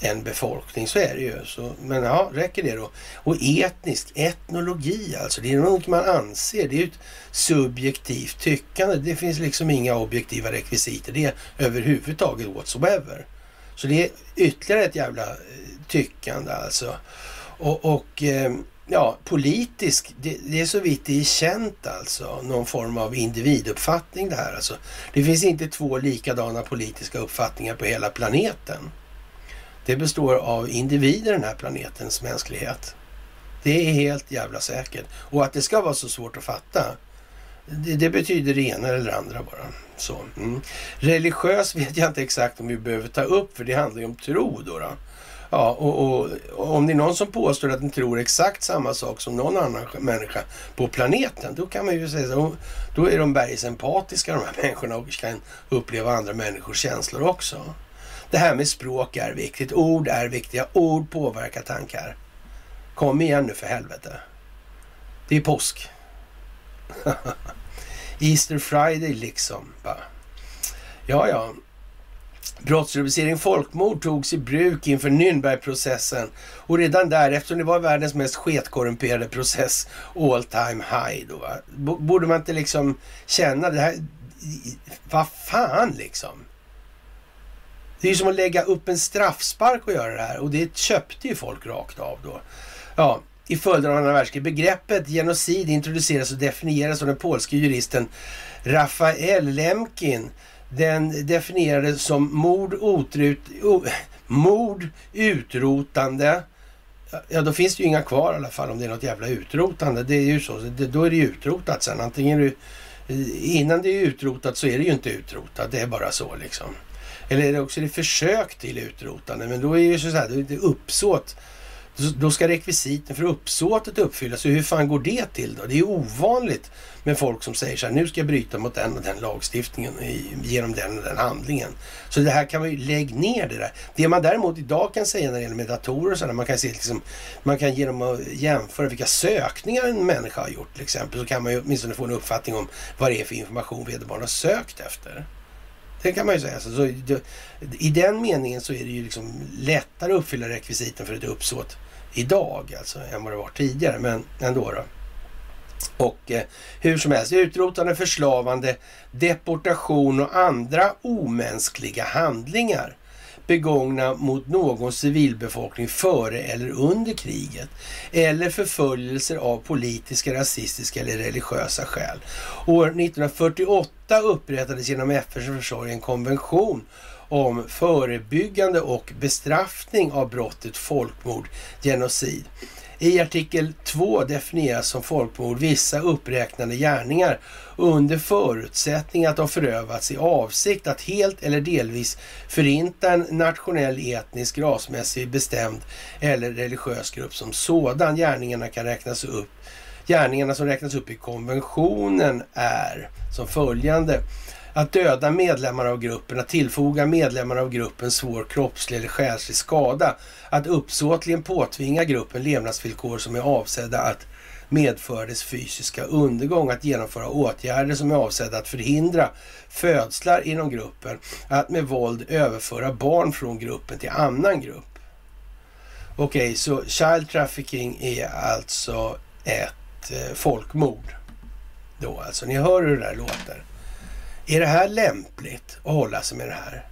en befolkning, så är det ju. Så, men ja, räcker det då? Och etnisk, etnologi alltså, det är något man anser. Det är ju ett subjektivt tyckande. Det finns liksom inga objektiva rekvisiter det är överhuvudtaget whatsoever. Så det är ytterligare ett jävla eh, tyckande alltså. Och, och eh, ja, politisk, det, det, är så vitt det är känt alltså, någon form av individuppfattning det här alltså. Det finns inte två likadana politiska uppfattningar på hela planeten. Det består av individer den här planetens mänsklighet. Det är helt jävla säkert. Och att det ska vara så svårt att fatta, det, det betyder det ena eller det andra bara. Så, mm. Religiös vet jag inte exakt om vi behöver ta upp, för det handlar ju om tro då. då. Ja, och, och, och, om det är någon som påstår att den tror exakt samma sak som någon annan människa på planeten, då kan man ju säga så. Då är de bergsempatiska de här människorna och kan uppleva andra människors känslor också. Det här med språk är viktigt. Ord är viktiga. Ord påverkar tankar. Kom igen nu för helvete. Det är påsk. *laughs* Easter Friday liksom. Ja, ja. Brottsrubricering folkmord togs i bruk inför Nürnbergprocessen och redan där, eftersom det var världens mest sketkorrumperade process all time high då, va? borde man inte liksom känna det här, vad fan liksom. Det är ju som att lägga upp en straffspark och göra det här och det köpte ju folk rakt av då. Ja, i följd av andra världskriget. Begreppet genocid introduceras och definieras av den polske juristen Rafael Lemkin den definierades som mord, otrut, o, mord, utrotande. Ja, då finns det ju inga kvar i alla fall om det är något jävla utrotande. Det är ju så. Det, då är det ju utrotat sen. Antingen du, innan det är utrotat så är det ju inte utrotat. Det är bara så liksom. Eller är det också det försök till utrotande? Men då är det ju så här, det är uppsåt då ska rekvisiten för uppsåtet uppfyllas. Så hur fan går det till då? Det är ovanligt med folk som säger så här, nu ska jag bryta mot den och den lagstiftningen genom den och den handlingen. Så det här kan man ju, lägg ner det där. Det man däremot idag kan säga när det gäller med datorer och sådär, man kan se liksom, man kan genom att jämföra vilka sökningar en människa har gjort till exempel, så kan man ju åtminstone få en uppfattning om vad det är för information vederbörande har sökt efter. Det kan man ju säga. Alltså, så, så, I den meningen så är det ju liksom lättare att uppfylla rekvisiten för ett uppsåt idag alltså än vad det var tidigare. Men ändå då. Och eh, hur som helst, utrotande, förslavande, deportation och andra omänskliga handlingar begångna mot någon civilbefolkning före eller under kriget eller förföljelser av politiska, rasistiska eller religiösa skäl. År 1948 upprättades genom FNs försorg en konvention om förebyggande och bestraffning av brottet folkmord, genocid. I artikel 2 definieras som folkmord vissa uppräknade gärningar under förutsättning att de förövats i avsikt att helt eller delvis förinta en nationell, etnisk, rasmässig, bestämd eller religiös grupp som sådan. Gärningarna kan räknas upp. Gärningarna som räknas upp i konventionen är som följande. Att döda medlemmar av gruppen, att tillfoga medlemmar av gruppen svår kroppslig eller själslig skada, att uppsåtligen påtvinga gruppen levnadsvillkor som är avsedda att medföra dess fysiska undergång, att genomföra åtgärder som är avsedda att förhindra födslar inom gruppen, att med våld överföra barn från gruppen till annan grupp. Okej, okay, så child trafficking är alltså ett eh, folkmord. då alltså. Ni hör hur det där låter. Är det här lämpligt att hålla sig med det här?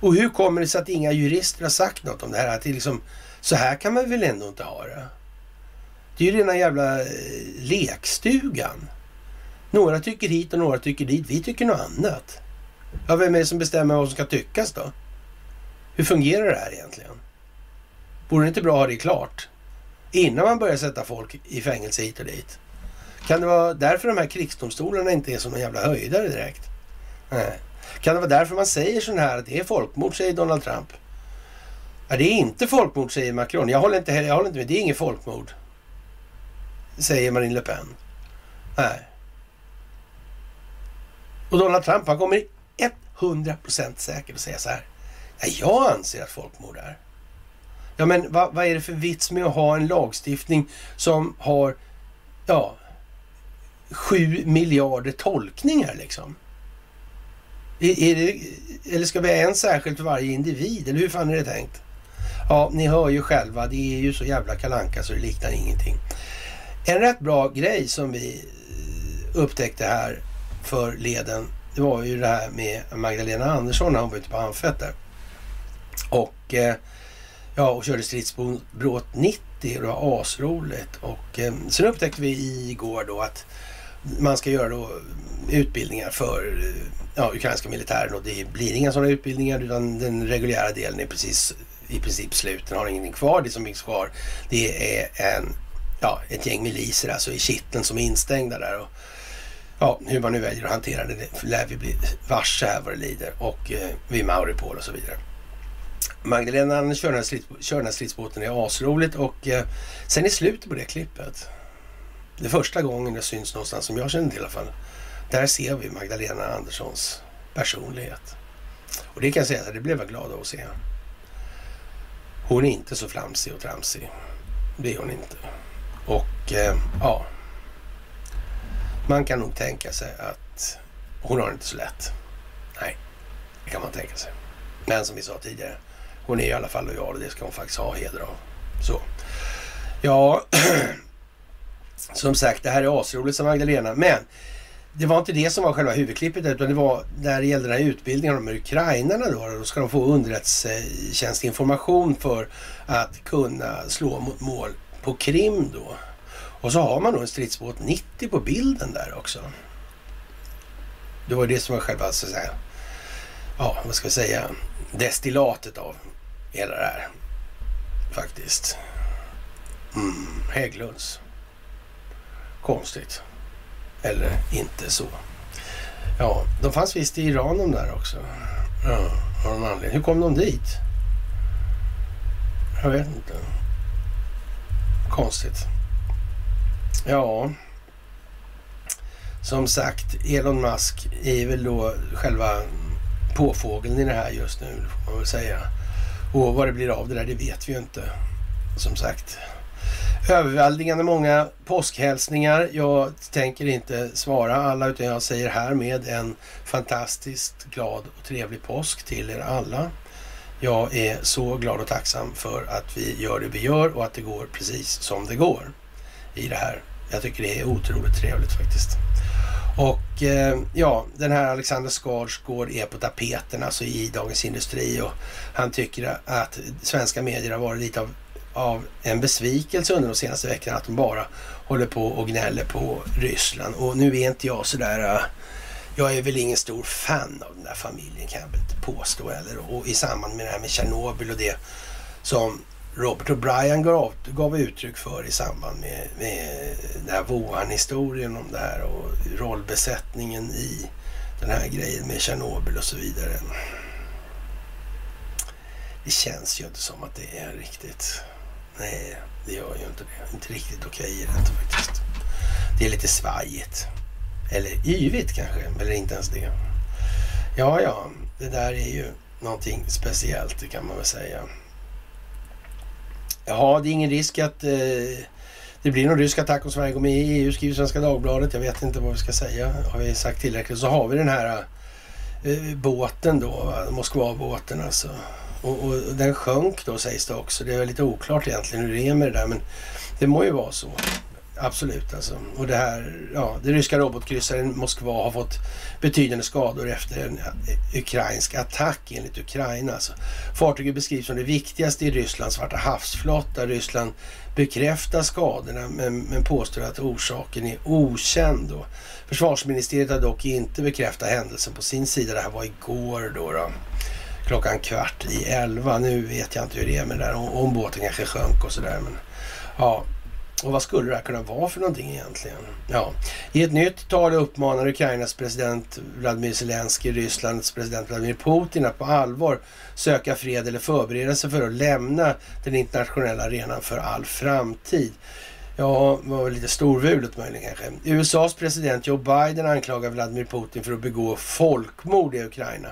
Och hur kommer det sig att inga jurister har sagt något om det här? Att det liksom, så här kan man väl ändå inte ha det? Det är ju rena jävla eh, lekstugan. Några tycker hit och några tycker dit. Vi tycker något annat. Ja, vem är det som bestämmer vad som ska tyckas då? Hur fungerar det här egentligen? Vore det inte bra att ha det klart innan man börjar sätta folk i fängelse hit och dit? Kan det vara därför de här krigsdomstolarna inte är som en jävla höjdare direkt? Nej. Kan det vara därför man säger sådana här att det är folkmord, säger Donald Trump? Ja, det är inte folkmord, säger Macron. Jag håller inte, jag håller inte med. Det är inget folkmord, säger Marine Le Pen. Nej. Och Donald Trump, han kommer 100% säkert att säga så här. Ja, jag anser att folkmord är. Ja, men vad, vad är det för vits med att ha en lagstiftning som har, ja, sju miljarder tolkningar liksom? Är, det, eller ska vi ha en särskild för varje individ? Eller hur fan är det tänkt? Ja, ni hör ju själva. Det är ju så jävla kalanka så det liknar ingenting. En rätt bra grej som vi eh, upptäckte här för leden, det var ju det här med Magdalena Andersson när hon var ute på Anfetter. Och, eh, ja, och körde stridsbåt 90 och det var asroligt. Och eh, sen upptäckte vi igår då att man ska göra då utbildningar för ja, ukrainska militären och det blir inga sådana utbildningar utan den reguljära delen är precis i princip slut. Den har ingenting kvar. Det som finns kvar det är en, ja, ett gäng miliser alltså i kitteln som är instängda där. Och, ja, hur man nu väljer att hantera det, det lär vi bli varse här vad det lider och eh, vid Mauripol och så vidare. Magdalena kör den här stridsbåten är asroligt och eh, sen i slutet på det klippet, det är första gången det syns någonstans som jag känner till i alla fall, där ser vi Magdalena Anderssons personlighet. Och det kan jag säga att det blev jag glad av att se. Hon är inte så flamsig och tramsig. Det är hon inte. Och eh, ja, man kan nog tänka sig att hon har det inte så lätt. Nej, det kan man tänka sig. Men som vi sa tidigare, hon är i alla fall lojal och det ska hon faktiskt ha heder av. Så. Ja, *clears throat* som sagt, det här är asroligt som Magdalena. Men det var inte det som var själva huvudklippet utan det var när det gällde den här utbildningen av de ukrainarna då. Då ska de få underrättelsetjänstinformation för att kunna slå mot mål på Krim då. Och så har man då en stridsbåt 90 på bilden där också. Det var det som var själva, så att säga, ja vad ska vi säga, destillatet av hela det här. Faktiskt. Mm, Hägglunds. Konstigt. Eller inte så. Ja, de fanns visst i Iran de där också. Ja, av någon anledning. Hur kom de dit? Jag vet inte. Konstigt. Ja. Som sagt, Elon Musk är väl då själva påfågeln i det här just nu, får man väl säga. Och vad det blir av det där, det vet vi ju inte. Som sagt överväldigande många påskhälsningar. Jag tänker inte svara alla utan jag säger härmed en fantastiskt glad och trevlig påsk till er alla. Jag är så glad och tacksam för att vi gör det vi gör och att det går precis som det går i det här. Jag tycker det är otroligt trevligt faktiskt. Och eh, ja, den här Alexander Skarsgård är på tapeten alltså i Dagens Industri och han tycker att svenska medier har varit lite av av en besvikelse under de senaste veckorna att de bara håller på och gnäller på Ryssland. Och nu är inte jag sådär... Äh, jag är väl ingen stor fan av den där familjen kan jag väl inte påstå Eller, Och i samband med det här med Tjernobyl och det som Robert O'Brien gav, gav uttryck för i samband med, med den här Wuhan-historien om det här och rollbesättningen i den här grejen med Tjernobyl och så vidare. Det känns ju inte som att det är riktigt Nej, det gör ju inte det. Inte riktigt okej okay, är det inte faktiskt. Det är lite svajigt. Eller yvigt kanske, eller inte ens det. Ja, ja, det där är ju någonting speciellt, det kan man väl säga. Jaha, det är ingen risk att eh, det blir någon rysk attack om Sverige går med i EU, skriver Svenska Dagbladet. Jag vet inte vad vi ska säga. Har vi sagt tillräckligt? Så har vi den här eh, båten då, Moskva-båten alltså. Och, och, den sjönk då sägs det också. Det är lite oklart egentligen hur det är med det där men det må ju vara så. absolut alltså. Och det här, ja, det ryska robotkryssaren Moskva har fått betydande skador efter en ukrainsk attack enligt Ukraina. Alltså. Fartyget beskrivs som det viktigaste i Rysslands svarta havsflotta. Ryssland bekräftar skadorna men, men påstår att orsaken är okänd. Då. Försvarsministeriet har dock inte bekräftat händelsen på sin sida. Det här var igår då. då klockan kvart i elva. Nu vet jag inte hur det är med det där, om båten kanske sjönk och sådär. ja, och vad skulle det här kunna vara för någonting egentligen? Ja. I ett nytt tal uppmanar Ukrainas president Vladimir Zelensky Rysslands president Vladimir Putin att på allvar söka fred eller förbereda sig för att lämna den internationella arenan för all framtid. Ja, var väl lite storvulet möjligen kanske. USAs president Joe Biden anklagar Vladimir Putin för att begå folkmord i Ukraina.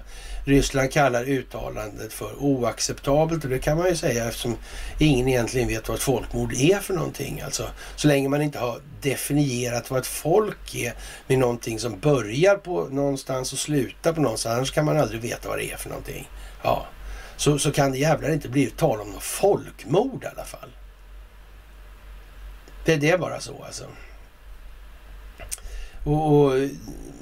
Ryssland kallar uttalandet för oacceptabelt och det kan man ju säga eftersom ingen egentligen vet vad ett folkmord är för någonting. Alltså, så länge man inte har definierat vad ett folk är med någonting som börjar på någonstans och slutar på någonstans, annars kan man aldrig veta vad det är för någonting. Ja, så, så kan det jävlar inte bli tal om något folkmord i alla fall. Det, det är bara så alltså. Och, och,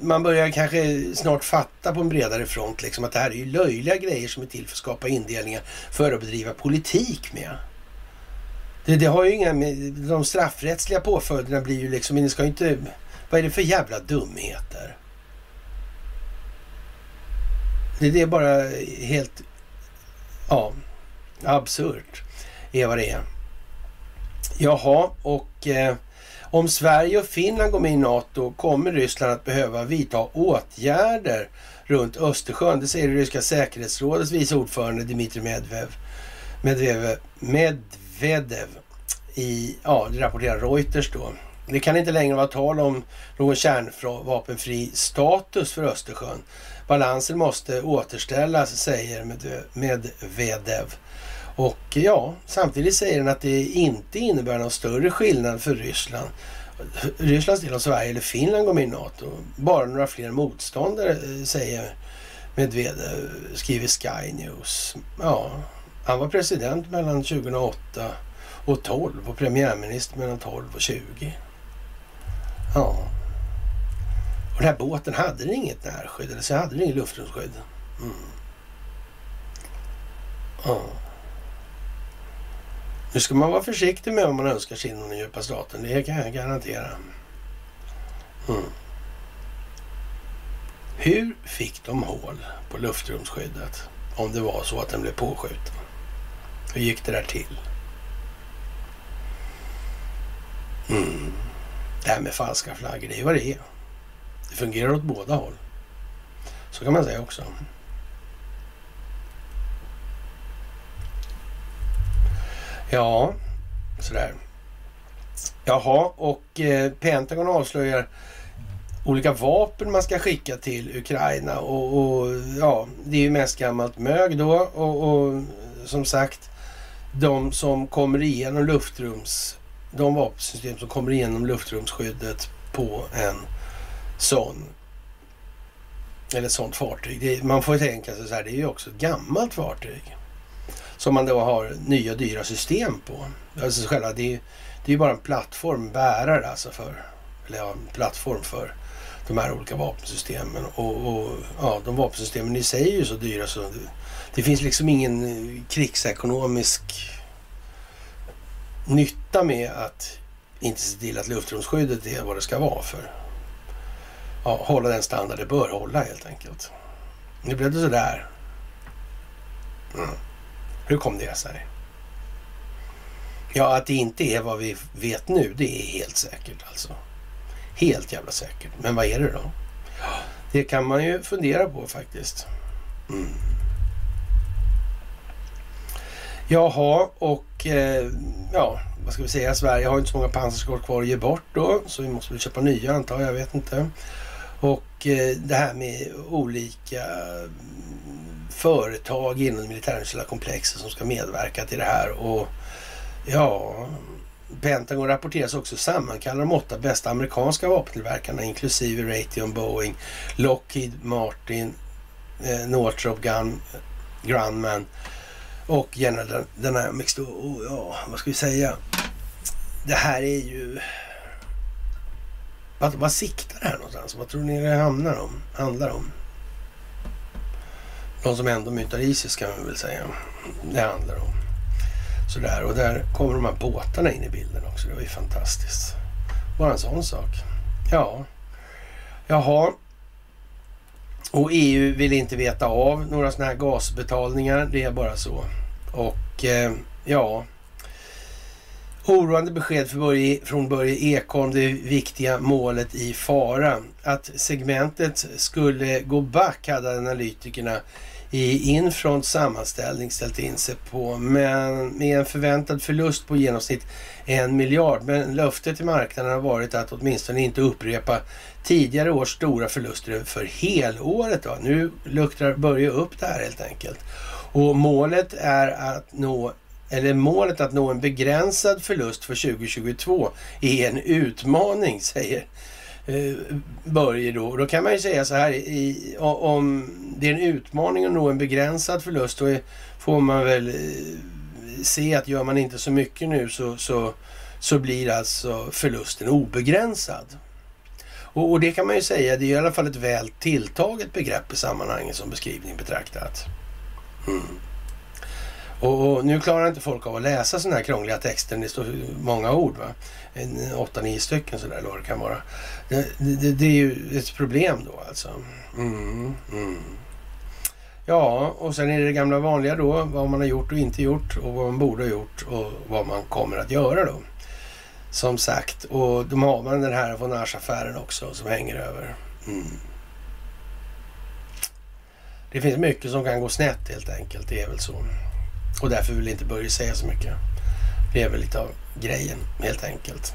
man börjar kanske snart fatta på en bredare front liksom att det här är ju löjliga grejer som är till för att skapa indelningar för att bedriva politik med. Det, det har ju inga med, de straffrättsliga påföljderna blir ju liksom, ni ska ju inte, vad är det för jävla dumheter? Det, det är bara helt, ja, absurt är vad det är. Jaha, och eh, om Sverige och Finland går med i NATO kommer Ryssland att behöva vidta åtgärder runt Östersjön. Det säger det ryska säkerhetsrådets vice ordförande Dmitrij Medvedev. Medvedev, Medvedev i, ja, det rapporterar Reuters då. Det kan inte längre vara tal om någon kärnvapenfri status för Östersjön. Balansen måste återställas, säger Medvedev. Och ja, samtidigt säger den att det inte innebär någon större skillnad för Ryssland. Rysslands del av Sverige eller Finland går med i NATO. Bara några fler motståndare eh, säger Medvedev, skriver Sky News. Ja, han var president mellan 2008 och 12 och premiärminister mellan 12 och 20. Ja. Och den här båten, hade den inget närskydd? Eller så hade den inget luftrumsskydd? Mm. Ja. Nu ska man vara försiktig med vad man önskar sig inom den djupa staten. Det kan jag garantera. Mm. Hur fick de hål på luftrumsskyddet om det var så att den blev påskjuten? Hur gick det där till? Mm. Det här med falska flaggor, det är vad det är. Det fungerar åt båda håll. Så kan man säga också. Ja, sådär. Jaha, och eh, Pentagon avslöjar olika vapen man ska skicka till Ukraina och, och ja, det är ju mest gammalt mög då och, och, som sagt de som kommer igenom luftrums, de vapensystem som kommer igenom luftrumsskyddet på en sån eller sånt fartyg. Det, man får tänka sig så här, det är ju också ett gammalt fartyg som man då har nya dyra system på. Alltså själva, det, är, det är bara en plattform, bärare alltså för, eller ja, en plattform för de här olika vapensystemen. Och, och ja, de vapensystemen i sig är ju så dyra så det, det finns liksom ingen eh, krigsekonomisk nytta med att inte se till att luftrumsskyddet är vad det ska vara för. Ja, hålla den standard det bör hålla helt enkelt. Nu blev det sådär. Mm. Hur kom det sig? Ja, att det inte är vad vi vet nu, det är helt säkert alltså. Helt jävla säkert. Men vad är det då? Det kan man ju fundera på faktiskt. Mm. Jaha, och eh, ja, vad ska vi säga? Sverige har inte så många pansarskott kvar att ge bort då, så vi måste väl köpa nya antar jag, jag vet inte. Och eh, det här med olika företag inom det militärindustriella komplexet som ska medverka till det här. Och ja, Pentagon rapporteras också sammankalla de åtta bästa amerikanska vapentillverkarna inklusive Raytheon, Boeing, Lockheed Martin, eh, Northrop Gun, Grumman och General Dynamics. Då. Och, ja, vad ska vi säga? Det här är ju vad, vad siktar det här någonstans? Vad tror ni det hamnar om, handlar om? De som ändå mutar Isis kan man väl säga det handlar om. Sådär, och där kommer de här båtarna in i bilden också. Det var ju fantastiskt. Bara en sån sak. Ja, jaha. Och EU vill inte veta av några sådana här gasbetalningar. Det är bara så. Och eh, ja, oroande besked för Börje, e- från Börje Ekholm. Det viktiga målet i fara. Att segmentet skulle gå back hade analytikerna i Infront sammanställning ställt in sig på, men med en förväntad förlust på genomsnitt en miljard. Men löftet till marknaden har varit att åtminstone inte upprepa tidigare års stora förluster för helåret. Då. Nu luktar Börje upp det här helt enkelt. Och målet är att nå eller målet att nå en begränsad förlust för 2022 är en utmaning, säger eh, Börje då. Då kan man ju säga så här, i, om det är en utmaning att nå en begränsad förlust, då får man väl eh, se att gör man inte så mycket nu så, så, så blir alltså förlusten obegränsad. Och, och, det kan man ju säga, det är i alla fall ett väl tilltaget begrepp i sammanhanget som beskrivning betraktat. Mm. Och, och, nu klarar inte folk av att läsa sådana här krångliga texter. Det står många ord. Va? En, åtta, nio stycken sådär eller vad det kan vara. Det, det, det, är ju ett problem då alltså. Mm, mm. Ja, och sen är det det gamla vanliga då. Vad man har gjort och inte gjort och vad man borde ha gjort och vad man kommer att göra då. Som sagt, och de har man den här von affären också som hänger över. Mm. Det finns mycket som kan gå snett helt enkelt. Det är väl så. Och därför vill inte Börje säga så mycket. Det är väl lite av grejen helt enkelt.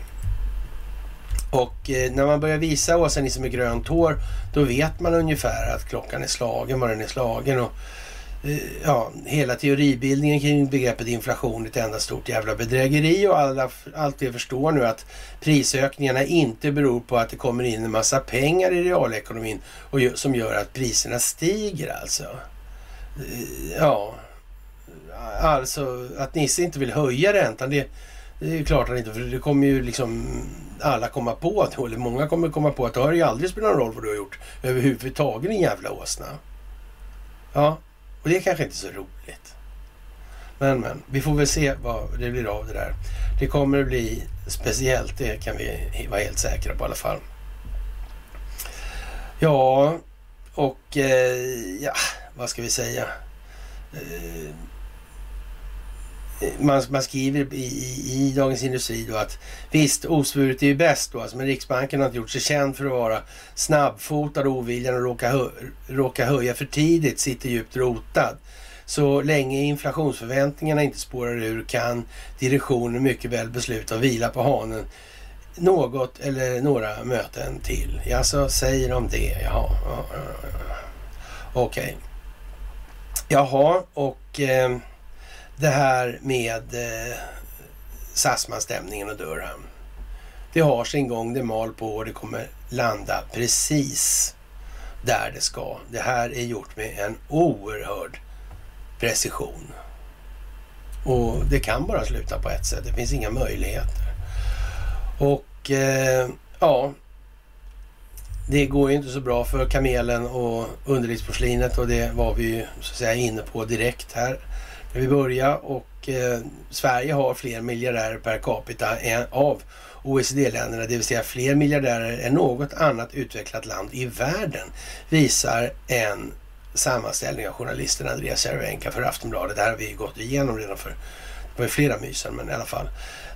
Och eh, när man börjar visa Åsa-Nisse med grönt hår, då vet man ungefär att klockan är slagen, var den är slagen. Och, eh, ja, hela teoribildningen kring begreppet inflation är ett enda stort jävla bedrägeri och alla, allt det förstår nu att prisökningarna inte beror på att det kommer in en massa pengar i realekonomin och, som gör att priserna stiger alltså. Eh, ja, alltså att Nisse inte vill höja räntan, det, det är klart han inte, för det kommer ju liksom alla komma på, att, eller många kommer komma på att det har ju aldrig spelat någon roll vad du har gjort överhuvudtaget din jävla åsna. Ja, och det är kanske inte så roligt. Men, men, vi får väl se vad det blir av det där. Det kommer att bli speciellt, det kan vi vara helt säkra på i alla fall. Ja, och eh, ja, vad ska vi säga? Eh, man, man skriver i, i, i, Dagens Industri då att visst, osvuret är ju bäst då, alltså, men Riksbanken har inte gjort sig känd för att vara snabbfotad och oviljan att råka, hö, råka höja för tidigt sitter djupt rotad. Så länge inflationsförväntningarna inte spårar ur kan direktionen mycket väl besluta att vila på hanen något eller några möten till. Ja, så säger de det. Jaha, ja, ja, ja. okej. Okay. Jaha, och... Eh, det här med eh, Sassman-stämningen och Durham. Det har sin gång, det mal på och det kommer landa precis där det ska. Det här är gjort med en oerhörd precision. Och det kan bara sluta på ett sätt. Det finns inga möjligheter. Och eh, ja, det går ju inte så bra för kamelen och underlivsporslinet och det var vi ju så att säga inne på direkt här vi börjar och eh, Sverige har fler miljardärer per capita än, av OECD-länderna, det vill säga fler miljardärer än något annat utvecklat land i världen, visar en sammanställning av journalisten Andreas Cervenka för Aftonbladet. Det här har vi gått igenom redan för det var ju flera mysen, men i alla fall.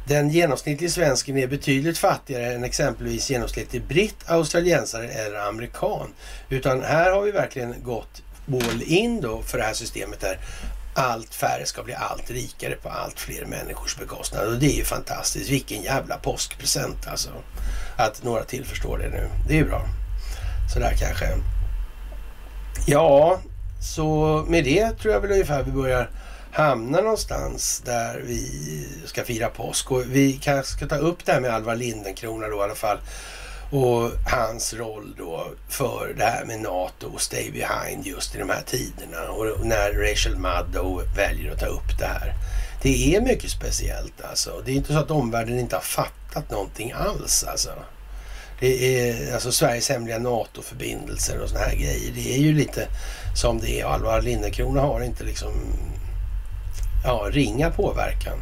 Den genomsnittliga svensken är betydligt fattigare än exempelvis genomsnittlig britt, australiensare eller amerikan. Utan här har vi verkligen gått all in då för det här systemet där allt färre ska bli allt rikare på allt fler människors bekostnad. Och det är ju fantastiskt. Vilken jävla påskpresent alltså. Att några till förstår det nu. Det är ju bra. Sådär kanske. Ja, så med det tror jag väl ungefär vi börjar hamna någonstans där vi ska fira påsk. Och vi kanske ska ta upp det här med Alvar Lindenkrona då i alla fall och hans roll då för det här med NATO och stay behind just i de här tiderna och när Rachel Maddow väljer att ta upp det här. Det är mycket speciellt alltså. Det är inte så att omvärlden inte har fattat någonting alls alltså. Det är alltså Sveriges hemliga NATO-förbindelser och såna här grejer. Det är ju lite som det är. Alvar Lindekrona har inte liksom ja, ringa påverkan.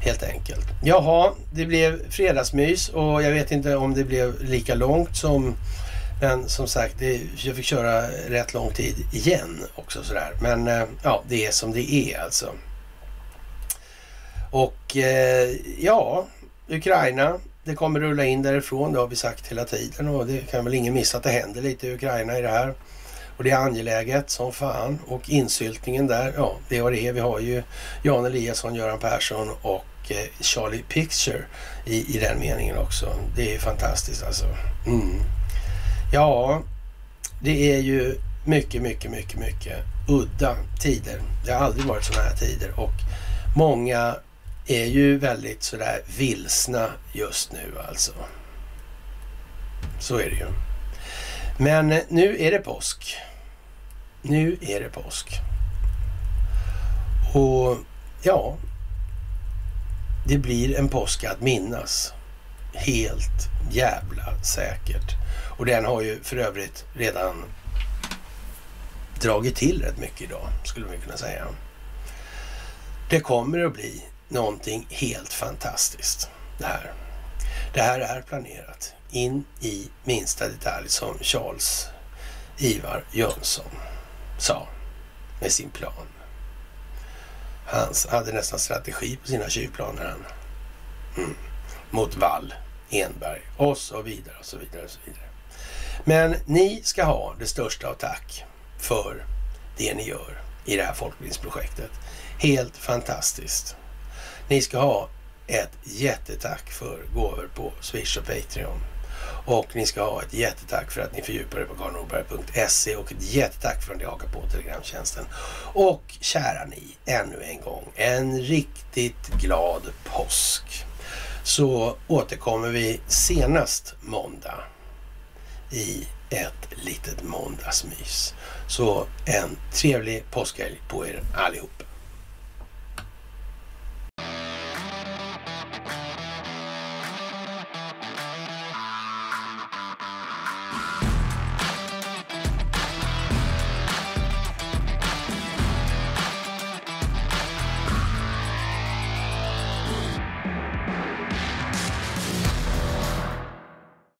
Helt enkelt. Jaha, det blev fredagsmys och jag vet inte om det blev lika långt som men som sagt, det, jag fick köra rätt lång tid igen också sådär. Men eh, ja, det är som det är alltså. Och eh, ja, Ukraina, det kommer rulla in därifrån, det har vi sagt hela tiden och det kan väl ingen missa att det händer lite i Ukraina i det här. Och det är angeläget som fan. Och insyltningen där, ja det är vad det är. Vi har ju Jan Eliasson, Göran Persson och och eh, Charlie Picture i, i den meningen också. Det är fantastiskt alltså. Mm. Ja, det är ju mycket, mycket, mycket, mycket udda tider. Det har aldrig varit sådana här tider och många är ju väldigt sådär vilsna just nu alltså. Så är det ju. Men eh, nu är det påsk. Nu är det påsk. Och ja, det blir en påsk att minnas. Helt jävla säkert. Och den har ju för övrigt redan dragit till rätt mycket idag, skulle man kunna säga. Det kommer att bli någonting helt fantastiskt det här. Det här är planerat in i minsta detalj som Charles Ivar Jönsson sa med sin plan. Han hade nästan strategi på sina tjuvplaner han. Mm. Mot Wall, Enberg och så vidare och så vidare och så vidare. Men ni ska ha det största av tack för det ni gör i det här folkbildningsprojektet. Helt fantastiskt. Ni ska ha ett jättetack för gåvor på Swish och Patreon. Och ni ska ha ett jättetack för att ni fördjupar er på karlnorberg.se och ett jättetack för att ni hakar på Telegramtjänsten. Och kära ni, ännu en gång, en riktigt glad påsk. Så återkommer vi senast måndag i ett litet måndagsmys. Så en trevlig påskhelg på er allihop.